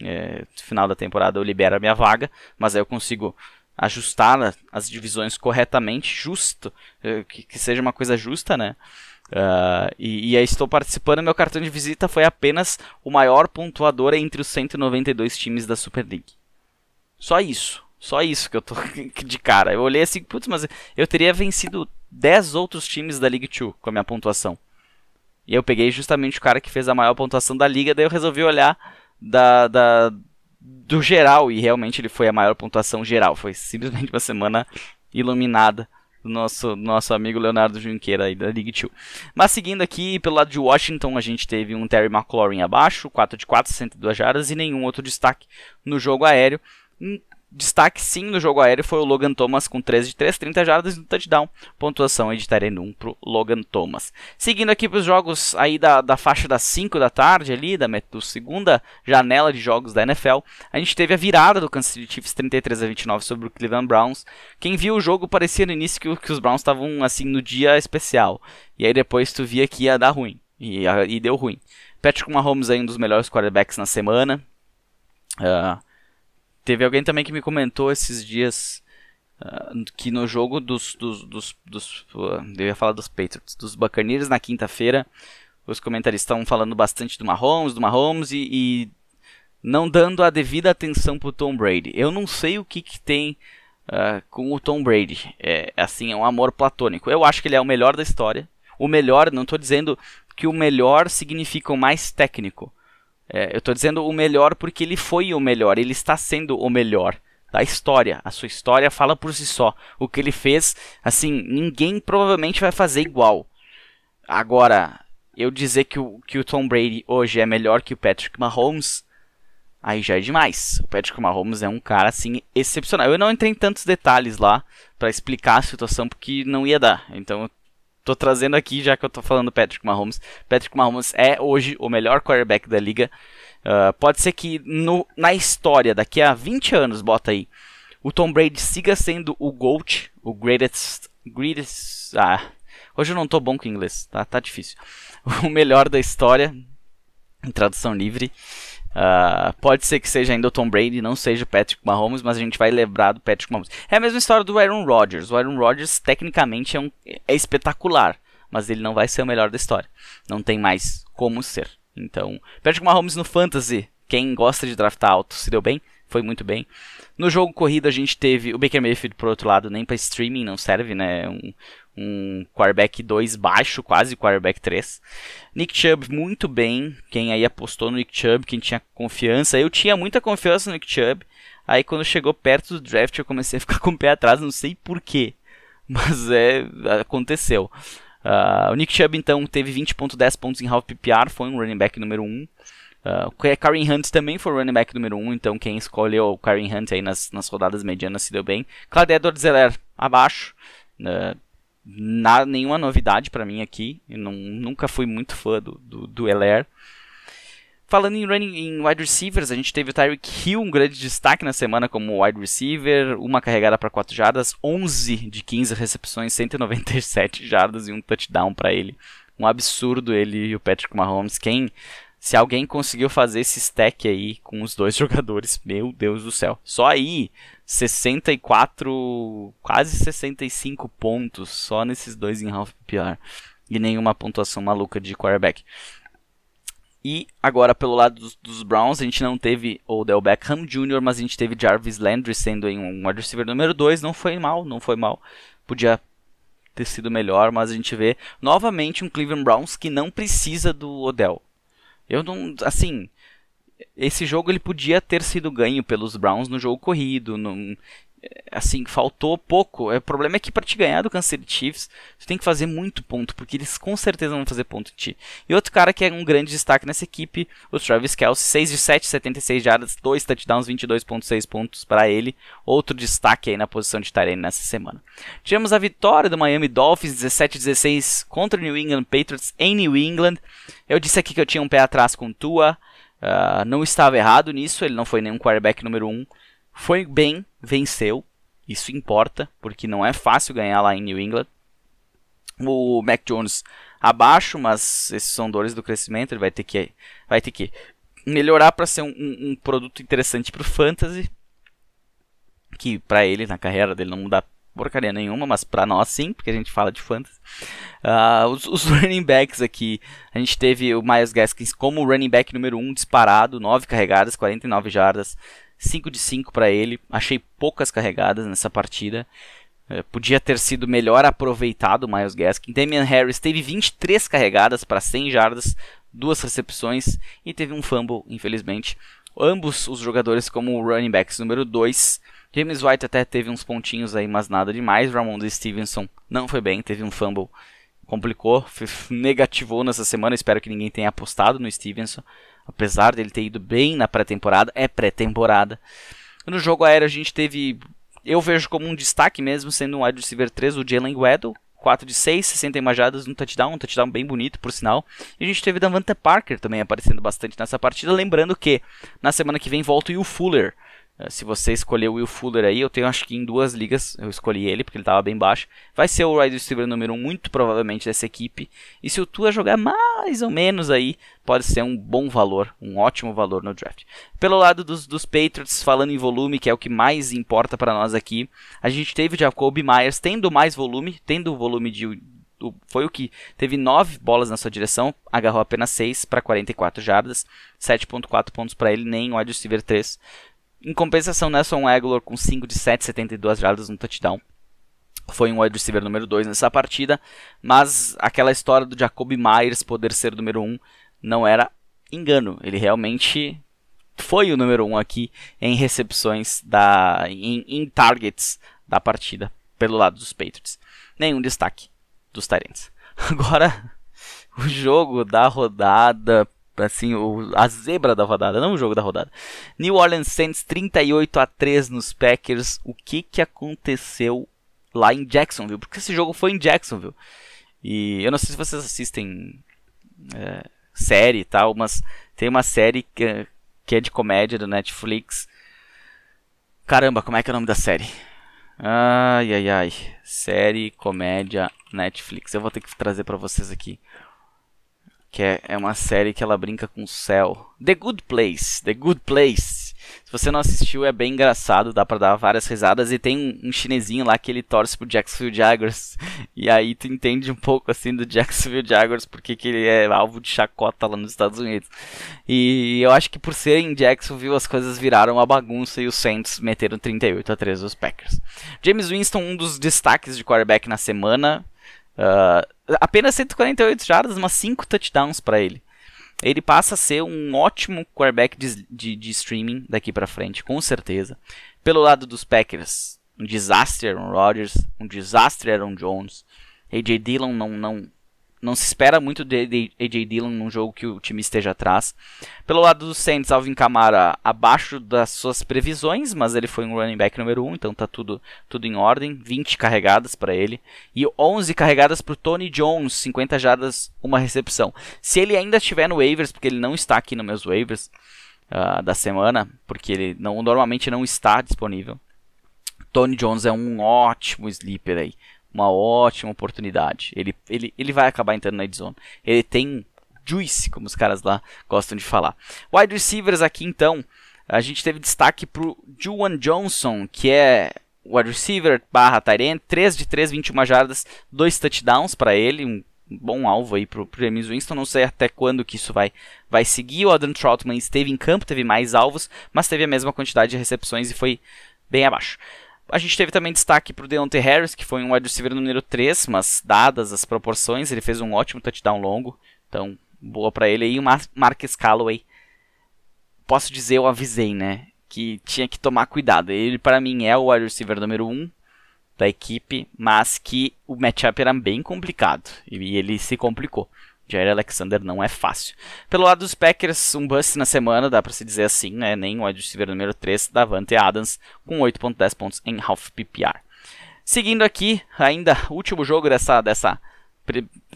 é, final da temporada eu libero a minha vaga, mas aí eu consigo ajustar as divisões corretamente, justo, é, que, que seja uma coisa justa, né? Uh, e, e aí estou participando. Meu cartão de visita foi apenas o maior pontuador entre os 192 times da Super League. Só isso. Só isso que eu tô de cara. Eu olhei assim, putz, mas eu teria vencido 10 outros times da League 2 com a minha pontuação. E eu peguei justamente o cara que fez a maior pontuação da liga, daí eu resolvi olhar da, da, do geral, e realmente ele foi a maior pontuação geral. Foi simplesmente uma semana iluminada do nosso, nosso amigo Leonardo Junqueira aí da League 2. Mas seguindo aqui, pelo lado de Washington, a gente teve um Terry McLaurin abaixo, 4 de 4, 102 jardas, e nenhum outro destaque no jogo aéreo. Destaque sim no jogo aéreo foi o Logan Thomas com 13 de 3, 30 jardas no touchdown. Pontuação editarem 1 pro Logan Thomas. Seguindo aqui para os jogos aí da, da faixa das 5 da tarde ali, da, da segunda janela de jogos da NFL, a gente teve a virada do Kansas City Chiefs 33 a 29 sobre o Cleveland Browns. Quem viu o jogo parecia no início que, que os Browns estavam assim no dia especial. E aí depois tu via que ia dar ruim. E, e deu ruim. Patrick Mahomes aí um dos melhores quarterbacks na semana. Uh, Teve alguém também que me comentou esses dias Uh, que no jogo dos, dos, dos, dos uh, eu ia falar dos Patriots, dos Buccaneers na quinta-feira, os comentaristas estão falando bastante do Mahomes, do Mahomes e, e, não dando a devida atenção pro Tom Brady. Eu não sei o que, que tem uh, com o Tom Brady. É assim, é um amor platônico. Eu acho que ele é o melhor da história. O melhor, não estou dizendo que o melhor significa o mais técnico. É, eu estou dizendo o melhor porque ele foi o melhor, ele está sendo o melhor da história. A sua história fala por si só. O que ele fez, assim, ninguém provavelmente vai fazer igual. Agora, eu dizer que o, que o Tom Brady hoje é melhor que o Patrick Mahomes, aí já é demais. O Patrick Mahomes é um cara, assim, excepcional. Eu não entrei em tantos detalhes lá para explicar a situação porque não ia dar. Então, tô trazendo aqui, já que eu tô falando do Patrick Mahomes. Patrick Mahomes é hoje o melhor quarterback da liga. Uh, pode ser que no, na história, daqui a 20 anos, bota aí, o Tom Brady siga sendo o GOAT, o greatest. greatest ah, hoje eu não tô bom com inglês, tá, tá difícil. O melhor da história, em tradução livre. Uh, pode ser que seja ainda o Tom Brady, não seja o Patrick Mahomes, mas a gente vai lembrar do Patrick Mahomes. É a mesma história do Aaron Rodgers. O Aaron Rodgers, tecnicamente, é, um, é espetacular, mas ele não vai ser o melhor da história. Não tem mais como ser. Então, Patrick Mahomes no Fantasy, quem gosta de draftar alto se deu bem, foi muito bem. No jogo corrido a gente teve o Baker Mayfield por outro lado, nem para streaming não serve, né? Um, um quarterback 2 baixo, quase quarterback 3. Nick Chubb muito bem, quem aí apostou no Nick Chubb, quem tinha confiança, eu tinha muita confiança no Nick Chubb. Aí quando chegou perto do draft eu comecei a ficar com o pé atrás, não sei porquê, mas é aconteceu. Uh, o Nick Chubb, então, teve 20.10 pontos em half PPR, foi um running back número 1. Uh, o Karen Hunt também foi running back número 1, então quem escolheu o Karen Hunt aí nas, nas rodadas medianas se deu bem. Claude Edwards Zeller abaixo. Uh, nada, nenhuma novidade para mim aqui. Eu não, nunca fui muito fã do, do, do. Falando em running em wide receivers, a gente teve o Tyreek Hill, um grande destaque na semana como wide receiver, uma carregada para 4 jardas, 11 de 15 recepções, 197 jardas e um touchdown para ele. Um absurdo ele e o Patrick Mahomes. Quem se alguém conseguiu fazer esse stack aí com os dois jogadores, meu Deus do céu. Só aí 64, quase 65 pontos só nesses dois em half PPR e nenhuma pontuação maluca de quarterback. E agora, pelo lado dos, dos, Browns, a gente não teve Odell Beckham Jr., mas a gente teve Jarvis Landry sendo um wide receiver número 2. Não foi mal, não foi mal. Podia ter sido melhor, mas a gente vê novamente um Cleveland Browns que não precisa do Odell. Eu não. Assim. Esse jogo ele podia ter sido ganho pelos Browns no jogo corrido. No, assim, faltou pouco. O problema é que para te ganhar do Kansas City Chiefs, tu tem que fazer muito ponto, porque eles com certeza vão fazer ponto em ti. E outro cara que é um grande destaque nessa equipe, o Travis Kelce, 6 de 7, 76 jardas, 2 touchdowns, 22.6 pontos para ele. Outro destaque aí na posição de Tyrene nessa semana. Tivemos a vitória do Miami Dolphins, 17-16 contra o New England Patriots em New England. Eu disse aqui que eu tinha um pé atrás com Tua, uh, não estava errado nisso, ele não foi nenhum quarterback número 1. Um foi bem, venceu. Isso importa, porque não é fácil ganhar lá em New England. O Mac Jones abaixo, mas esses são dores do crescimento. Ele vai ter que, vai ter que melhorar para ser um, um, produto interessante para o fantasy. Que para ele, na carreira dele, não dá porcaria nenhuma, mas para nós sim, porque a gente fala de fantasy. Uh, os, os, running backs aqui, a gente teve o Miles Gaskins como running back número 1 um, disparado, 9 carregadas, 49 jardas, 5 de 5 para ele. Achei poucas carregadas nessa partida. É, podia ter sido melhor aproveitado o Miles Gaskin. Damian Harris teve 23 carregadas para 100 jardas, duas recepções e teve um fumble, infelizmente. Ambos os jogadores como running backs número 2. James White até teve uns pontinhos aí, mas nada demais. Ramon Stevenson não foi bem, teve um fumble, complicou, negativou nessa semana. Espero que ninguém tenha apostado no Stevenson apesar dele ter ido bem na pré-temporada, é pré-temporada. No jogo aéreo a gente teve, eu vejo como um destaque mesmo, sendo um wide receiver 3, o Jalen Weddle, 4 de 6, 60 imajadas no touchdown, um touchdown bem bonito, por sinal. E a gente teve Davante Parker também aparecendo bastante nessa partida, lembrando que na semana que vem volta o Will Fuller, se você escolher o Will Fuller aí, eu tenho acho que em duas ligas eu escolhi ele, porque ele estava bem baixo. Vai ser o wide receiver número 1, um, muito provavelmente, dessa equipe. E se o Tua jogar mais ou menos aí, pode ser um bom valor, um ótimo valor no draft. Pelo lado dos, dos Patriots, falando em volume, que é o que mais importa para nós aqui, a gente teve Jacoby Myers tendo mais volume, tendo o volume de foi o que teve 9 bolas na sua direção, agarrou apenas 6 para 44 jardas, 7.4 pontos para ele, nem o wide receiver 3. Em compensação, Nelson Aguilar com 5 de 7, 72 jardas no touchdown. Foi um wide receiver número 2 nessa partida, mas aquela história do Jacoby Myers poder ser o número 1 um não era engano. Ele realmente foi o número 1 um aqui em recepções, da, em, em targets da partida pelo lado dos Patriots. Nenhum destaque dos Tyrants. Agora, o jogo da rodada, assim, o, a zebra da rodada, não o jogo da rodada. New Orleans Saints 38 a 3 nos Packers. O que que aconteceu lá em Jacksonville? Porque esse jogo foi em Jacksonville. E eu não sei se vocês assistem é, série e tal, mas tem uma série que, que é de comédia do Netflix. Caramba, como é que é o nome da série? Ai, ai, ai. Série, comédia, Netflix. Eu vou ter que trazer para vocês aqui. Que é, é uma série que ela brinca com o céu. The Good Place. The Good Place. Se você não assistiu, é bem engraçado, dá pra dar várias risadas. E tem um, um chinesinho lá que ele torce pro Jacksonville Jaguars. E aí tu entende um pouco assim do Jacksonville Jaguars, porque que ele é alvo de chacota lá nos Estados Unidos. E eu acho que por ser em Jacksonville as coisas viraram uma bagunça e os Saints meteram 38 a 13 os Packers. James Winston, um dos destaques de quarterback na semana. Uh, apenas 148 jardas, mas 5 touchdowns para ele ele passa a ser um ótimo quarterback de, de, de streaming daqui para frente, com certeza. Pelo lado dos Packers, um desastre Aaron Rodgers, um desastre Aaron Jones. AJ Dillon não, não, não se espera muito de AJ Dillon num jogo que o time esteja atrás. Pelo lado do Saints, Alvin Kamara abaixo das suas previsões, mas ele foi um running back número 1, então tá tudo, tudo em ordem. 20 carregadas para ele e 11 carregadas para Tony Jones, 50 jardas, uma recepção. Se ele ainda estiver no waivers, porque ele não está aqui nos meus waivers uh, da semana, porque ele não, normalmente não está disponível. Tony Jones é um ótimo sleeper aí uma ótima oportunidade. Ele, ele, ele vai acabar entrando na endzone. Ele tem juice, como os caras lá gostam de falar. Wide receivers aqui então, a gente teve destaque para o Juwan Johnson, que é wide receiver barra Tyrant, 3 de 3, 21 jardas, 2 touchdowns para ele, um bom alvo aí para o James Winston, não sei até quando que isso vai, vai seguir, o Adam Troutman esteve em campo, teve mais alvos, mas teve a mesma quantidade de recepções e foi bem abaixo. A gente teve também destaque para o Deontay Harris, que foi um wide receiver número 3, mas dadas as proporções, ele fez um ótimo touchdown longo. Então, boa para ele. E o Marcus Calloway, posso dizer, eu avisei, né? Que tinha que tomar cuidado. Ele, para mim, é o wide receiver número 1 da equipe, mas que o matchup era bem complicado. E ele se complicou. Jair Alexander não é fácil. Pelo lado dos Packers, um bust na semana, dá para se dizer assim, né? Nem o wide receiver número 3, Davante Adams, com 8.10 pontos em half PPR. Seguindo aqui, ainda último jogo dessa, dessa,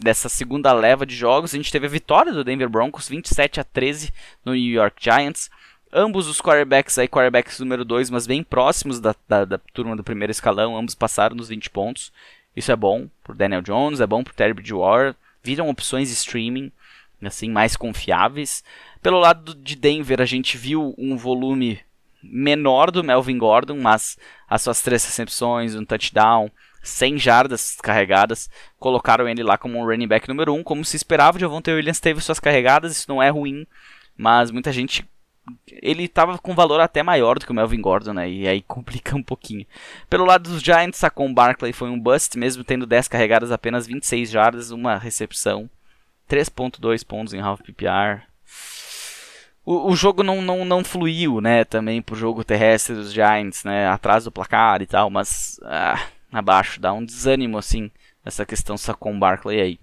dessa segunda leva de jogos, a gente teve a vitória do Denver Broncos, 27 a 13 no New York Giants. Ambos os quarterbacks aí, quarterbacks número 2, mas bem próximos da, da, da turma do primeiro escalão, ambos passaram nos 20 pontos. Isso é bom pro Daniel Jones, é bom pro Terry Bridgewater, viram opções streaming assim mais confiáveis. Pelo lado de Denver, a gente viu um volume menor do Melvin Gordon, mas as suas três recepções, um touchdown, 100 jardas carregadas, colocaram ele lá como um running back número 1, um, como se esperava. Javonte Williams teve suas carregadas, isso não é ruim, mas muita gente ele estava com valor até maior do que o Melvin Gordon, né? E aí complica um pouquinho. Pelo lado dos Giants, Saquon Barkley foi um bust, mesmo tendo 10 carregadas, apenas 26 jardas, uma recepção, 3.2 pontos em half PPR. O, o jogo não, não, não fluiu, né, também pro jogo terrestre dos Giants, né, atrás do placar e tal, mas ah, abaixo, dá um desânimo, assim, essa questão Saquon Barkley aí.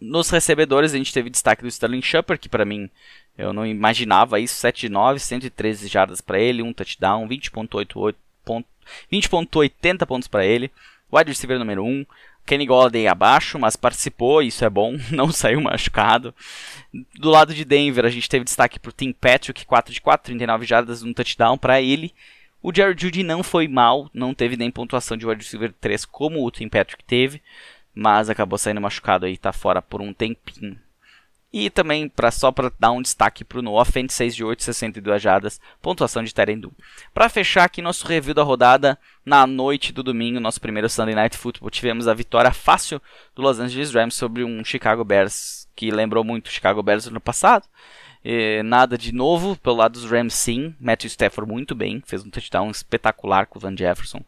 Nos recebedores, a gente teve destaque do Sterling Shepard, que para mim eu não imaginava isso. 7 de 9, 113 jardas para ele, um touchdown, 20.88 20.80 pontos para ele. Wide receiver número 1. Kenny Golladay abaixo, mas participou, isso é bom, não saiu machucado. Do lado de Denver, a gente teve destaque para o Tim Patrick, 4 de 4, 39 jardas, um touchdown para ele. O Jared Judy não foi mal, não teve nem pontuação de wide receiver 3 como o Tim Patrick teve, mas acabou saindo machucado aí, tá fora por um tempinho. E também, pra, só para dar um destaque para o No Offense, 6 de 8, 62 jardas, pontuação de Terendu. Para fechar aqui nosso review da rodada, na noite do domingo, nosso primeiro Sunday Night Football, tivemos a vitória fácil do Los Angeles Rams sobre um Chicago Bears, que lembrou muito o Chicago Bears ano passado. E nada de novo pelo lado dos Rams, sim. Matthew Stafford muito bem, fez um touchdown espetacular com o Van Jefferson.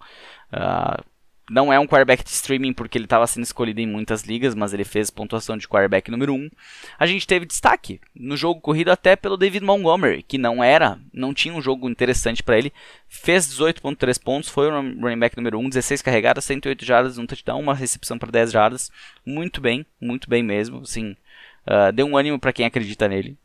Uh, não é um quarterback de streaming porque ele estava sendo escolhido em muitas ligas, mas ele fez pontuação de quarterback número 1. A gente teve destaque no jogo corrido até pelo David Montgomery, que não era, não tinha um jogo interessante para ele. Fez 18.3 pontos, foi o running back número 1, 16 carregadas, 108 jardas, um touchdown, uma recepção para 10 jardas. Muito bem, muito bem mesmo, assim, uh, deu um ânimo para quem acredita nele.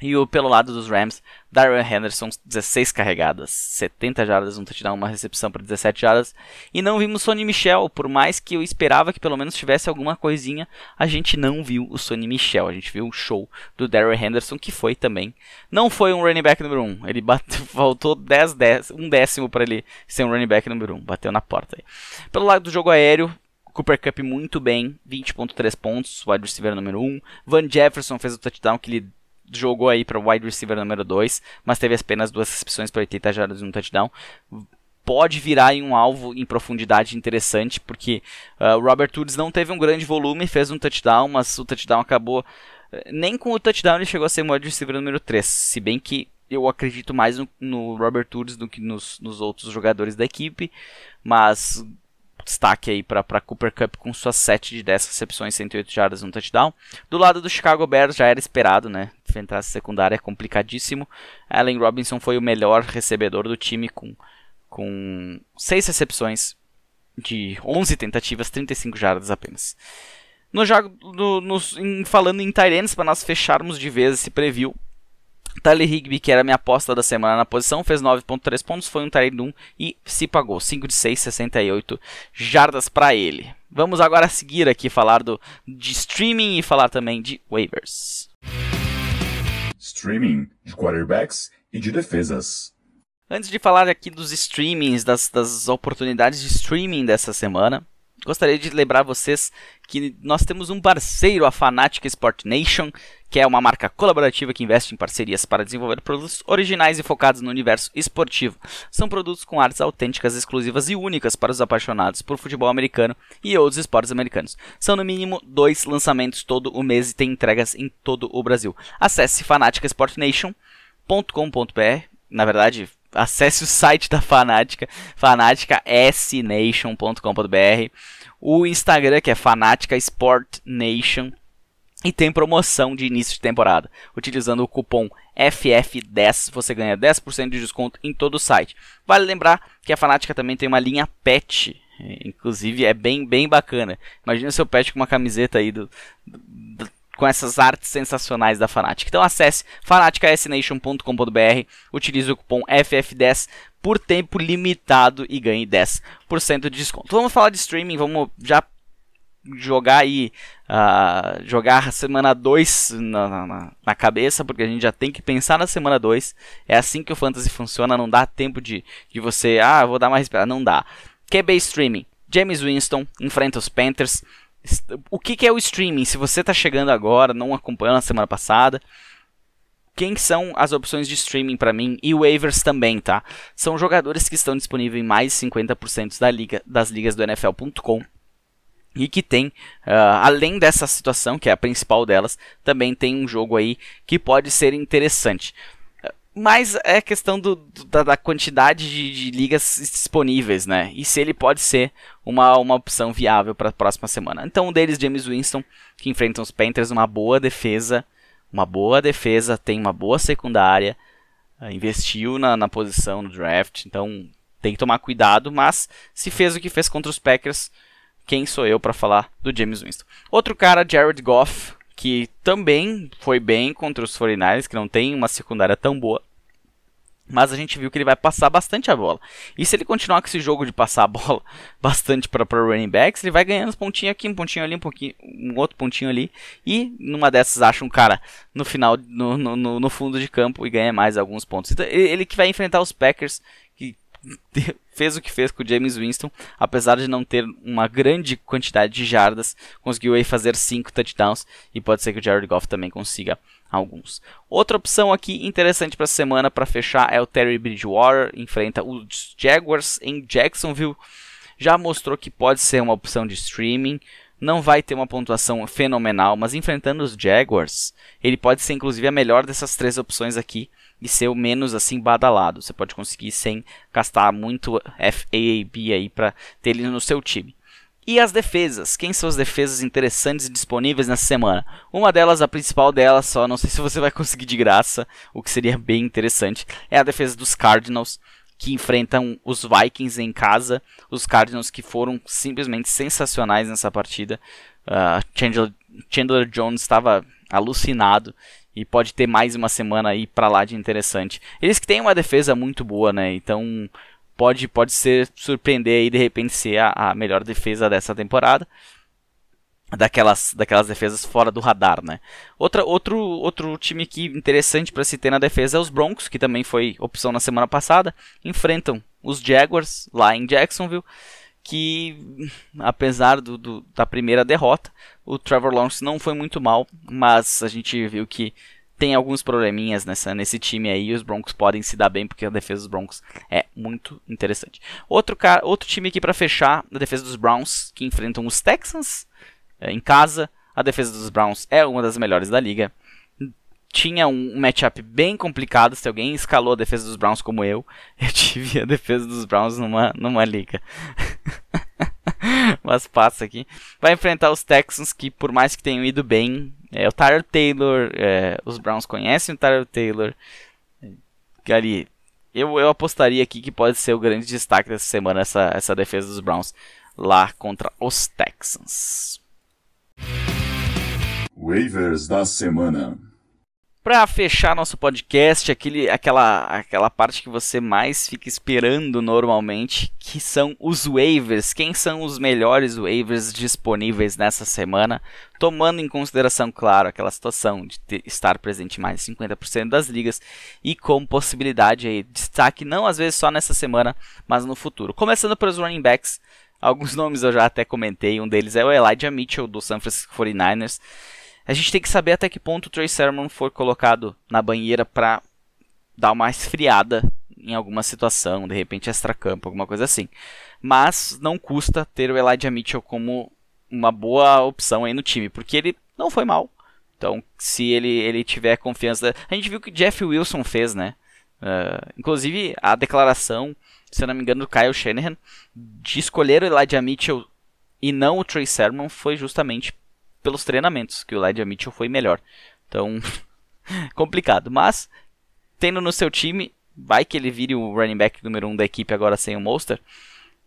E o, pelo lado dos Rams, Darrell Henderson, 16 carregadas, 70 jardas, um touchdown, uma recepção para 17 jardas. E não vimos Sonny Michel, por mais que eu esperava que pelo menos tivesse alguma coisinha, a gente não viu o Sonny Michel. A gente viu o show do Darrell Henderson, que foi também. Não foi um running back número 1, ele bateu, faltou 10, 10, um décimo para ele ser um running back número 1, bateu na porta aí. Pelo lado do jogo aéreo, Cooper Cup muito bem, 20.3 pontos, wide receiver número 1. Van Jefferson fez o touchdown que lhe jogou aí para wide receiver número 2, mas teve apenas duas recepções para 80 jardas e um touchdown. Pode virar em um alvo em profundidade interessante, porque uh, o Robert Woods não teve um grande volume, fez um touchdown, mas o touchdown acabou. Eh, nem com o touchdown ele chegou a ser wide receiver número 3, se bem que eu acredito mais no, no Robert Woods do que nos, nos outros jogadores da equipe, mas destaque aí para Cooper Cup com suas 7 de 10 recepções, 108 jardas, um touchdown. Do lado do Chicago Bears já era esperado, né? Enfrentar a secundária é complicadíssimo. Allen Robinson foi o melhor recebedor do time com, com 6 recepções de 11 tentativas, 35 jardas apenas. No jogo, no, no, em, falando em Tyrants, para nós fecharmos de vez esse preview, Tyler Higby, que era minha aposta da semana na posição, fez 9.3 pontos, foi um Tyrant 1 e se pagou. 5 de 6, 68 jardas para ele. Vamos agora seguir aqui falar do, de streaming e falar também de waivers. Streaming de quarterbacks e de defesas. Antes de falar aqui dos streamings, das, das oportunidades de streaming dessa semana, Gostaria de lembrar vocês que nós temos um parceiro, a Fanatic Sport Nation, que é uma marca colaborativa que investe em parcerias para desenvolver produtos originais e focados no universo esportivo. São produtos com artes autênticas, exclusivas e únicas para os apaixonados por futebol americano e outros esportes americanos. São no mínimo dois lançamentos todo o mês e tem entregas em todo o Brasil. Acesse fanaticasportnation.com.br, na verdade, acesse o site da Fanática, fanaticasnation.com.br, o Instagram que é Fanática Sport Nation e tem promoção de início de temporada. Utilizando o cupom FF10 você ganha 10% de desconto em todo o site. Vale lembrar que a Fanática também tem uma linha pet Inclusive é bem, bem bacana. Imagina seu pet com uma camiseta aí do, do, com essas artes sensacionais da Fanatic. Então acesse fanaticasnation.com.br, utilize o cupom FF10 por tempo limitado e ganhe 10% de desconto. Vamos falar de streaming, vamos já jogar aí uh, jogar semana 2 na, na, na, cabeça, porque a gente já tem que pensar na semana 2. É assim que o Fantasy funciona, não dá tempo de, de você, ah, vou dar mais esperar, não dá. QB Streaming, James Winston enfrenta os Panthers, o que, que é o streaming? Se você está chegando agora, não acompanhou na semana passada, quem são as opções de streaming para mim e waivers também, tá? São jogadores que estão disponíveis em mais de 50% da liga, das ligas do NFL.com e que tem, uh, além dessa situação, que é a principal delas, também tem um jogo aí que pode ser interessante. Mas é questão do, do, da, da, quantidade de, de, ligas disponíveis, né? E se ele pode ser uma, uma opção viável para a próxima semana. Então, um deles, James Winston, que enfrenta os Panthers, uma boa defesa, uma boa defesa, tem uma boa secundária, uh, investiu na, na posição no draft, então tem que tomar cuidado. Mas se fez o que fez contra os Packers, quem sou eu para falar do James Winston? Outro cara, Jared Goff, que também foi bem contra os 49ers, que não tem uma secundária tão boa mas a gente viu que ele vai passar bastante a bola. E se ele continuar com esse jogo de passar a bola bastante para running backs, ele vai ganhando uns pontinhos aqui, um pontinho ali, um, pouquinho, um outro pontinho ali. E numa dessas acha um cara no final, no, no, no fundo de campo e ganha mais alguns pontos. Então, ele que vai enfrentar os Packers, que fez o que fez com o James Winston, apesar de não ter uma grande quantidade de jardas, conseguiu aí fazer 5 touchdowns e pode ser que o Jared Goff também consiga alguns. Outra opção aqui interessante para a semana para fechar é o Terry Bridgewater, enfrenta os Jaguars em Jacksonville. Já mostrou que pode ser uma opção de streaming, não vai ter uma pontuação fenomenal, mas enfrentando os Jaguars, ele pode ser inclusive a melhor dessas três opções aqui e ser o menos assim badalado. Você pode conseguir sem gastar muito FAAB aí para ter ele no seu time. E as defesas? Quem são as defesas interessantes e disponíveis nessa semana? Uma delas, a principal delas, só não sei se você vai conseguir de graça, o que seria bem interessante, é a defesa dos Cardinals, que enfrentam os Vikings em casa. Os Cardinals que foram simplesmente sensacionais nessa partida. Uh, Chandler, Chandler Jones estava alucinado e pode ter mais uma semana aí para lá de interessante. Eles que têm uma defesa muito boa, né? Então pode, pode ser surpreender aí de repente ser a, a melhor defesa dessa temporada. Daquelas, daquelas defesas fora do radar, né? Outra, outro, outro time que interessante para se ter na defesa é os Broncos, que também foi opção na semana passada. Enfrentam os Jaguars lá em Jacksonville, que apesar do, do, da primeira derrota, o Trevor Lawrence não foi muito mal, mas a gente viu que tem alguns probleminhas nessa, nesse time aí. E os Broncos podem se dar bem porque a defesa dos Broncos é muito interessante. Outro, cara, outro time aqui para fechar, a defesa dos Browns, que enfrentam os Texans é, em casa. A defesa dos Browns é uma das melhores da liga. Tinha um matchup bem complicado. Se alguém escalou a defesa dos Browns como eu, eu tive a defesa dos Browns numa, numa liga. Mas passa aqui. Vai enfrentar os Texans, que por mais que tenham ido bem, é, o Tyler Taylor, é, os Browns conhecem o Tyler Taylor. Ali, eu, eu apostaria aqui que pode ser o grande destaque dessa semana, essa, essa defesa dos Browns lá contra os Texans. Waivers da semana. Para fechar nosso podcast, aquele, aquela, aquela parte que você mais fica esperando normalmente, que são os waivers. Quem são os melhores waivers disponíveis nessa semana? Tomando em consideração, claro, aquela situação de ter, estar presente em mais de 50% das ligas e com possibilidade aí, de destaque não às vezes só nessa semana, mas no futuro. Começando pelos running backs, alguns nomes eu já até comentei, um deles é o Elijah Mitchell do San Francisco 49ers. A gente tem que saber até que ponto o Trey Sermon foi colocado na banheira para dar uma esfriada em alguma situação, de repente extra-campo, alguma coisa assim. Mas não custa ter o Elijah Mitchell como uma boa opção aí no time, porque ele não foi mal. Então, se ele, ele tiver confiança. A gente viu o que Jeff Wilson fez, né? Uh, inclusive, a declaração, se eu não me engano, do Kyle Shanahan de escolher o Elijah Mitchell e não o Trey Sermon foi justamente pelos treinamentos, que o Elijah Mitchell foi melhor. Então, complicado. Mas, tendo no seu time, vai que ele vire o running back número 1 um da equipe agora sem o Monster.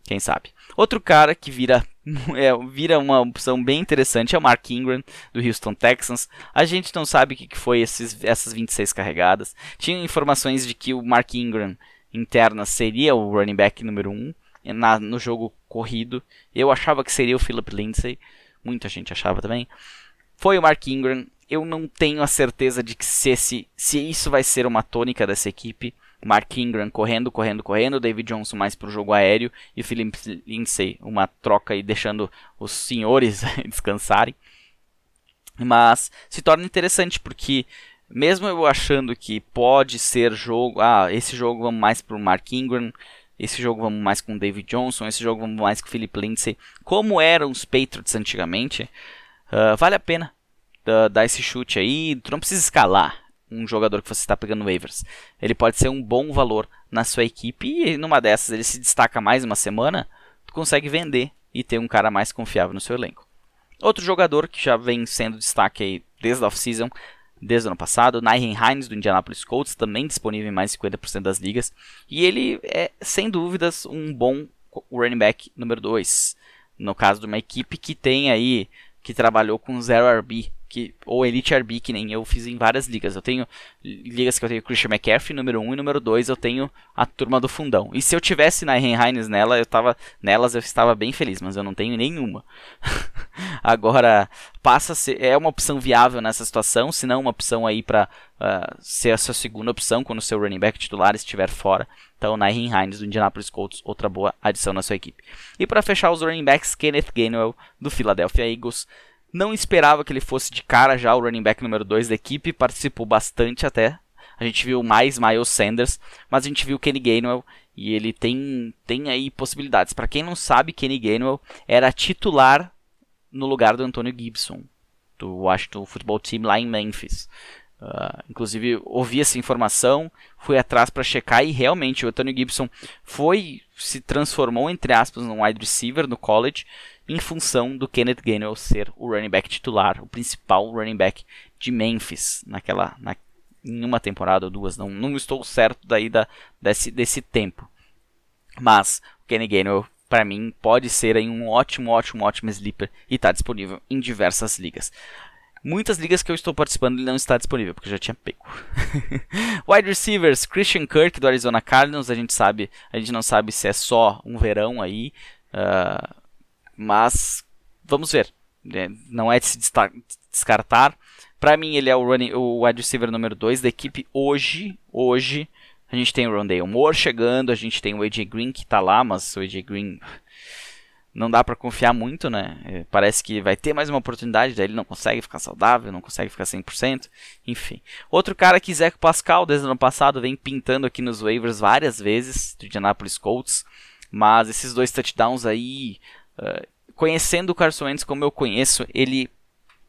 Quem sabe? Outro cara que vira, é, vira uma opção bem interessante é o Mark Ingram, do Houston Texans. A gente não sabe o que foi esses, essas 26 carregadas. Tinha informações de que o Mark Ingram interna seria o running back número 1 um, no jogo corrido. Eu achava que seria o Philip Lindsay muita gente achava também, foi o Mark Ingram. Eu não tenho a certeza de que se, esse, se isso vai ser uma tônica dessa equipe. Mark Ingram correndo, correndo, correndo, David Johnson mais para o jogo aéreo e Philip Lindsay uma troca e deixando os senhores descansarem. Mas se torna interessante porque mesmo eu achando que pode ser jogo, ah, esse jogo vamos mais para o Mark Ingram, esse jogo vamos mais com o David Johnson, esse jogo vamos mais com o Philip Lindsay, como eram os Patriots antigamente, uh, vale a pena uh, dar esse chute aí. Tu não precisa escalar um jogador que você está pegando waivers. Ele pode ser um bom valor na sua equipe e numa dessas ele se destaca mais uma semana, tu consegue vender e ter um cara mais confiável no seu elenco. Outro jogador que já vem sendo destaque aí desde a off-season desde o ano passado. Nyhen Hines, do Indianapolis Colts, também disponível em mais de 50% das ligas. E ele é, sem dúvidas, um bom running back número 2. No caso de uma equipe que tem aí que trabalhou com zero RB, que, ou Elite RB, que nem eu fiz em várias ligas. Eu tenho ligas que eu tenho Christian McCaffrey, número 1, um, e número 2 eu tenho a turma do fundão. E se eu tivesse na Heinz nela, eu tava, nelas eu estava bem feliz, mas eu não tenho nenhuma. Agora, passa ser, é uma opção viável nessa situação, se não uma opção aí para uh, ah, ser a sua segunda opção quando o seu running back titular estiver fora. Então, Nairn Hines do Indianapolis Colts, outra boa adição na sua equipe. E para fechar os running backs, Kenneth Gainwell do Philadelphia Eagles. Não esperava que ele fosse de cara já o running back número 2 da equipe, participou bastante até. A gente viu mais Miles Sanders, mas a gente viu Kenny Gainwell e ele tem, tem aí possibilidades. Para quem não sabe, Kenny Gainwell era titular no lugar do Antonio Gibson, do Washington Football Team lá em Memphis. Uh, inclusive, ouvi essa informação, fui atrás para checar e realmente o Antonio Gibson foi se transformou entre aspas num wide receiver no college em função do Kenneth Gainwell ser o running back titular, o principal running back de Memphis naquela na, em uma temporada ou duas, não, não estou certo daí da, desse, desse tempo. Mas o Kenny Gainwell para mim pode ser um ótimo, ótimo, ótimo sleeper e está disponível em diversas ligas. Muitas ligas que eu estou participando ele não está disponível, porque eu já tinha pego. Wide receivers, Christian Kirk do Arizona Cardinals, a gente sabe, a gente não sabe se é só um verão aí, uh, mas vamos ver. É, não é de se descartar. Para mim ele é o, running, o wide receiver número 2 da equipe hoje, hoje. A gente tem o Rondale Moore chegando, a gente tem o AJ Green que está lá, mas o AJ Green não dá para confiar muito, né? É, parece que vai ter mais uma oportunidade, daí ele não consegue ficar saudável, não consegue ficar 100%, enfim. Outro cara que Zeco Pascal, desde o ano passado, vem pintando aqui nos waivers várias vezes, do Indianapolis Colts, mas esses dois touchdowns aí, uh, conhecendo o Carson Wentz como eu conheço, ele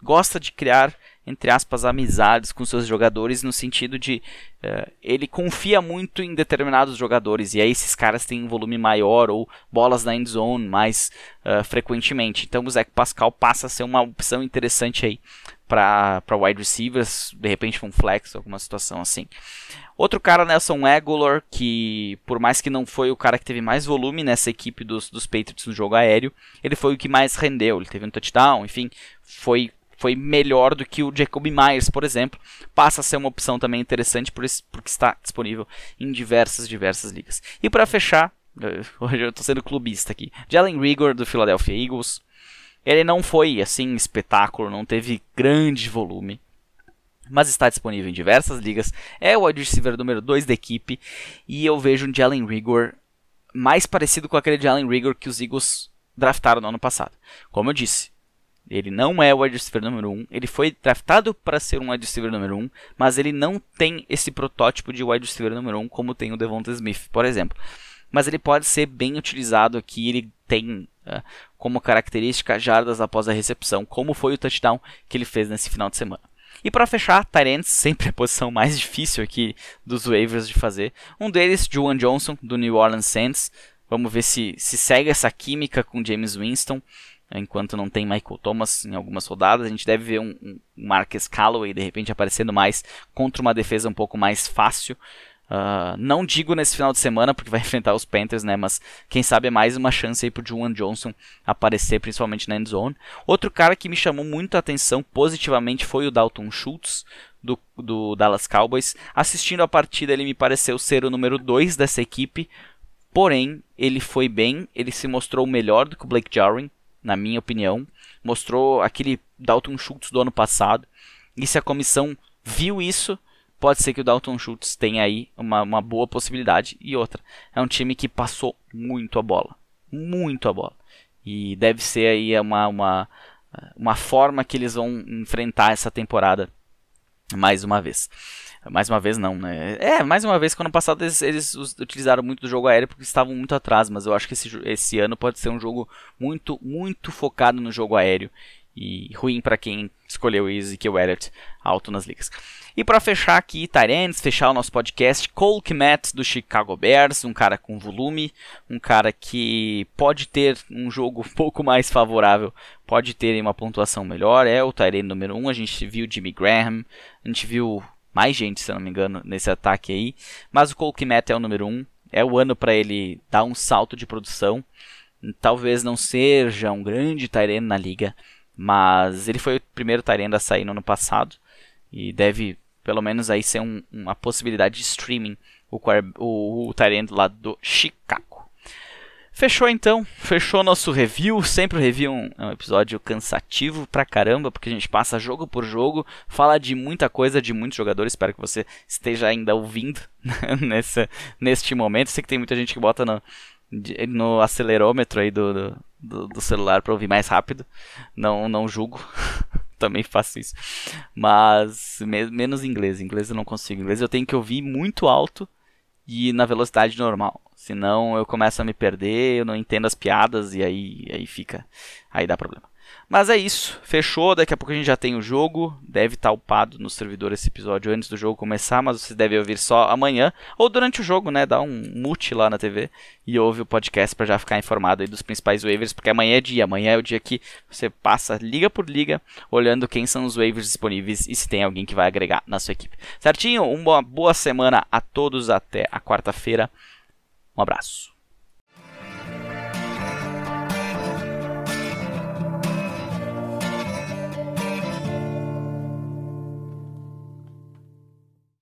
gosta de criar entre aspas, amizades com seus jogadores, no sentido de uh, ele confia muito em determinados jogadores, e aí esses caras têm um volume maior ou bolas na end zone mais uh, frequentemente. Então o Zach Pascal passa a ser uma opção interessante aí para wide receivers, de repente um flex, alguma situação assim. Outro cara, Nelson Aguilar, que por mais que não foi o cara que teve mais volume nessa equipe dos, dos Patriots no jogo aéreo, ele foi o que mais rendeu. Ele teve um touchdown, enfim, foi foi melhor do que o Jacob Myers, por exemplo. Passa a ser uma opção também interessante por isso, porque está disponível em diversas, diversas ligas. E para fechar, hoje eu estou sendo clubista aqui, Jalen Rigor do Philadelphia Eagles. Ele não foi assim espetáculo, não teve grande volume, mas está disponível em diversas ligas. É o wide receiver número 2 da equipe e eu vejo um Jalen Rigor mais parecido com aquele Jalen Rigor que os Eagles draftaram no ano passado. Como eu disse, ele não é o wide receiver número 1. Ele foi draftado para ser um wide receiver número 1, mas ele não tem esse protótipo de wide receiver número 1 como tem o Devonta Smith, por exemplo. Mas ele pode ser bem utilizado aqui. Ele tem uh, como característica jardas após a recepção, como foi o touchdown que ele fez nesse final de semana. E para fechar, Tyrants, sempre a posição mais difícil aqui dos waivers de fazer. Um deles, Juwan Johnson, do New Orleans Saints. Vamos ver se, se segue essa química com James Winston enquanto não tem Michael Thomas em algumas rodadas. A gente deve ver um, um Marcus Calloway de repente aparecendo mais contra uma defesa um pouco mais fácil. Uh, não digo nesse final de semana porque vai enfrentar os Panthers, né? Mas quem sabe é mais uma chance aí pro Juwan Johnson aparecer, principalmente na end zone. Outro cara que me chamou muito a atenção positivamente foi o Dalton Schultz do, do Dallas Cowboys. Assistindo a partida, ele me pareceu ser o número 2 dessa equipe. Porém, ele foi bem, ele se mostrou melhor do que o Blake Jarwin na minha opinião. Mostrou aquele Dalton Schultz do ano passado. E se a comissão viu isso, pode ser que o Dalton Schultz tenha aí uma, uma boa possibilidade. E outra, é um time que passou muito a bola. Muito a bola. E deve ser aí uma, uma, uma forma que eles vão enfrentar essa temporada mais uma vez. Mais uma vez não, né? É, mais uma vez que ano passado eles, eles utilizaram muito do jogo aéreo porque estavam muito atrás, mas eu acho que esse, esse ano pode ser um jogo muito, muito focado no jogo aéreo e ruim para quem escolheu Ezekiel Elliott alto nas ligas. E para fechar aqui, Tyrants, fechar o nosso podcast, Cole Kmet do Chicago Bears, um cara com volume, um cara que pode ter um jogo um pouco mais favorável, pode ter uma pontuação melhor, é o Tyrant número 1, um, a gente viu Jimmy Graham, a gente viu mais gente, se eu não me engano, nesse ataque aí. Mas o Cole Kmet é o número 1. Um. É o ano para ele dar um salto de produção. Talvez não seja um grande Tyrene na liga, Mas ele foi o primeiro Tyrande a sair no ano passado e deve pelo menos aí ser um, uma possibilidade de streaming o, o, o Tyrande lá do Chicago. Fechou então, fechou nosso review. Sempre o review é um episódio cansativo pra caramba, porque a gente passa jogo por jogo, fala de muita coisa, de muitos jogadores. Espero que você esteja ainda ouvindo nesse, neste momento. Sei que tem muita gente que bota no, no acelerômetro aí do, do, do celular para ouvir mais rápido. Não, não julgo. Também faço isso. Mas me, menos inglês. Inglês eu não consigo. Inglês eu tenho que ouvir muito alto e na velocidade normal. Senão eu começo a me perder, eu não entendo as piadas e aí, aí fica. Aí dá problema. Mas é isso, fechou. Daqui a pouco a gente já tem o jogo. Deve estar upado no servidor esse episódio antes do jogo começar, mas você deve ouvir só amanhã ou durante o jogo, né? Dá um mute lá na TV e ouve o podcast para já ficar informado aí dos principais waivers, porque amanhã é dia. Amanhã é o dia que você passa liga por liga, olhando quem são os waivers disponíveis e se tem alguém que vai agregar na sua equipe. Certinho? Uma boa semana a todos. Até a quarta-feira. Um abraço.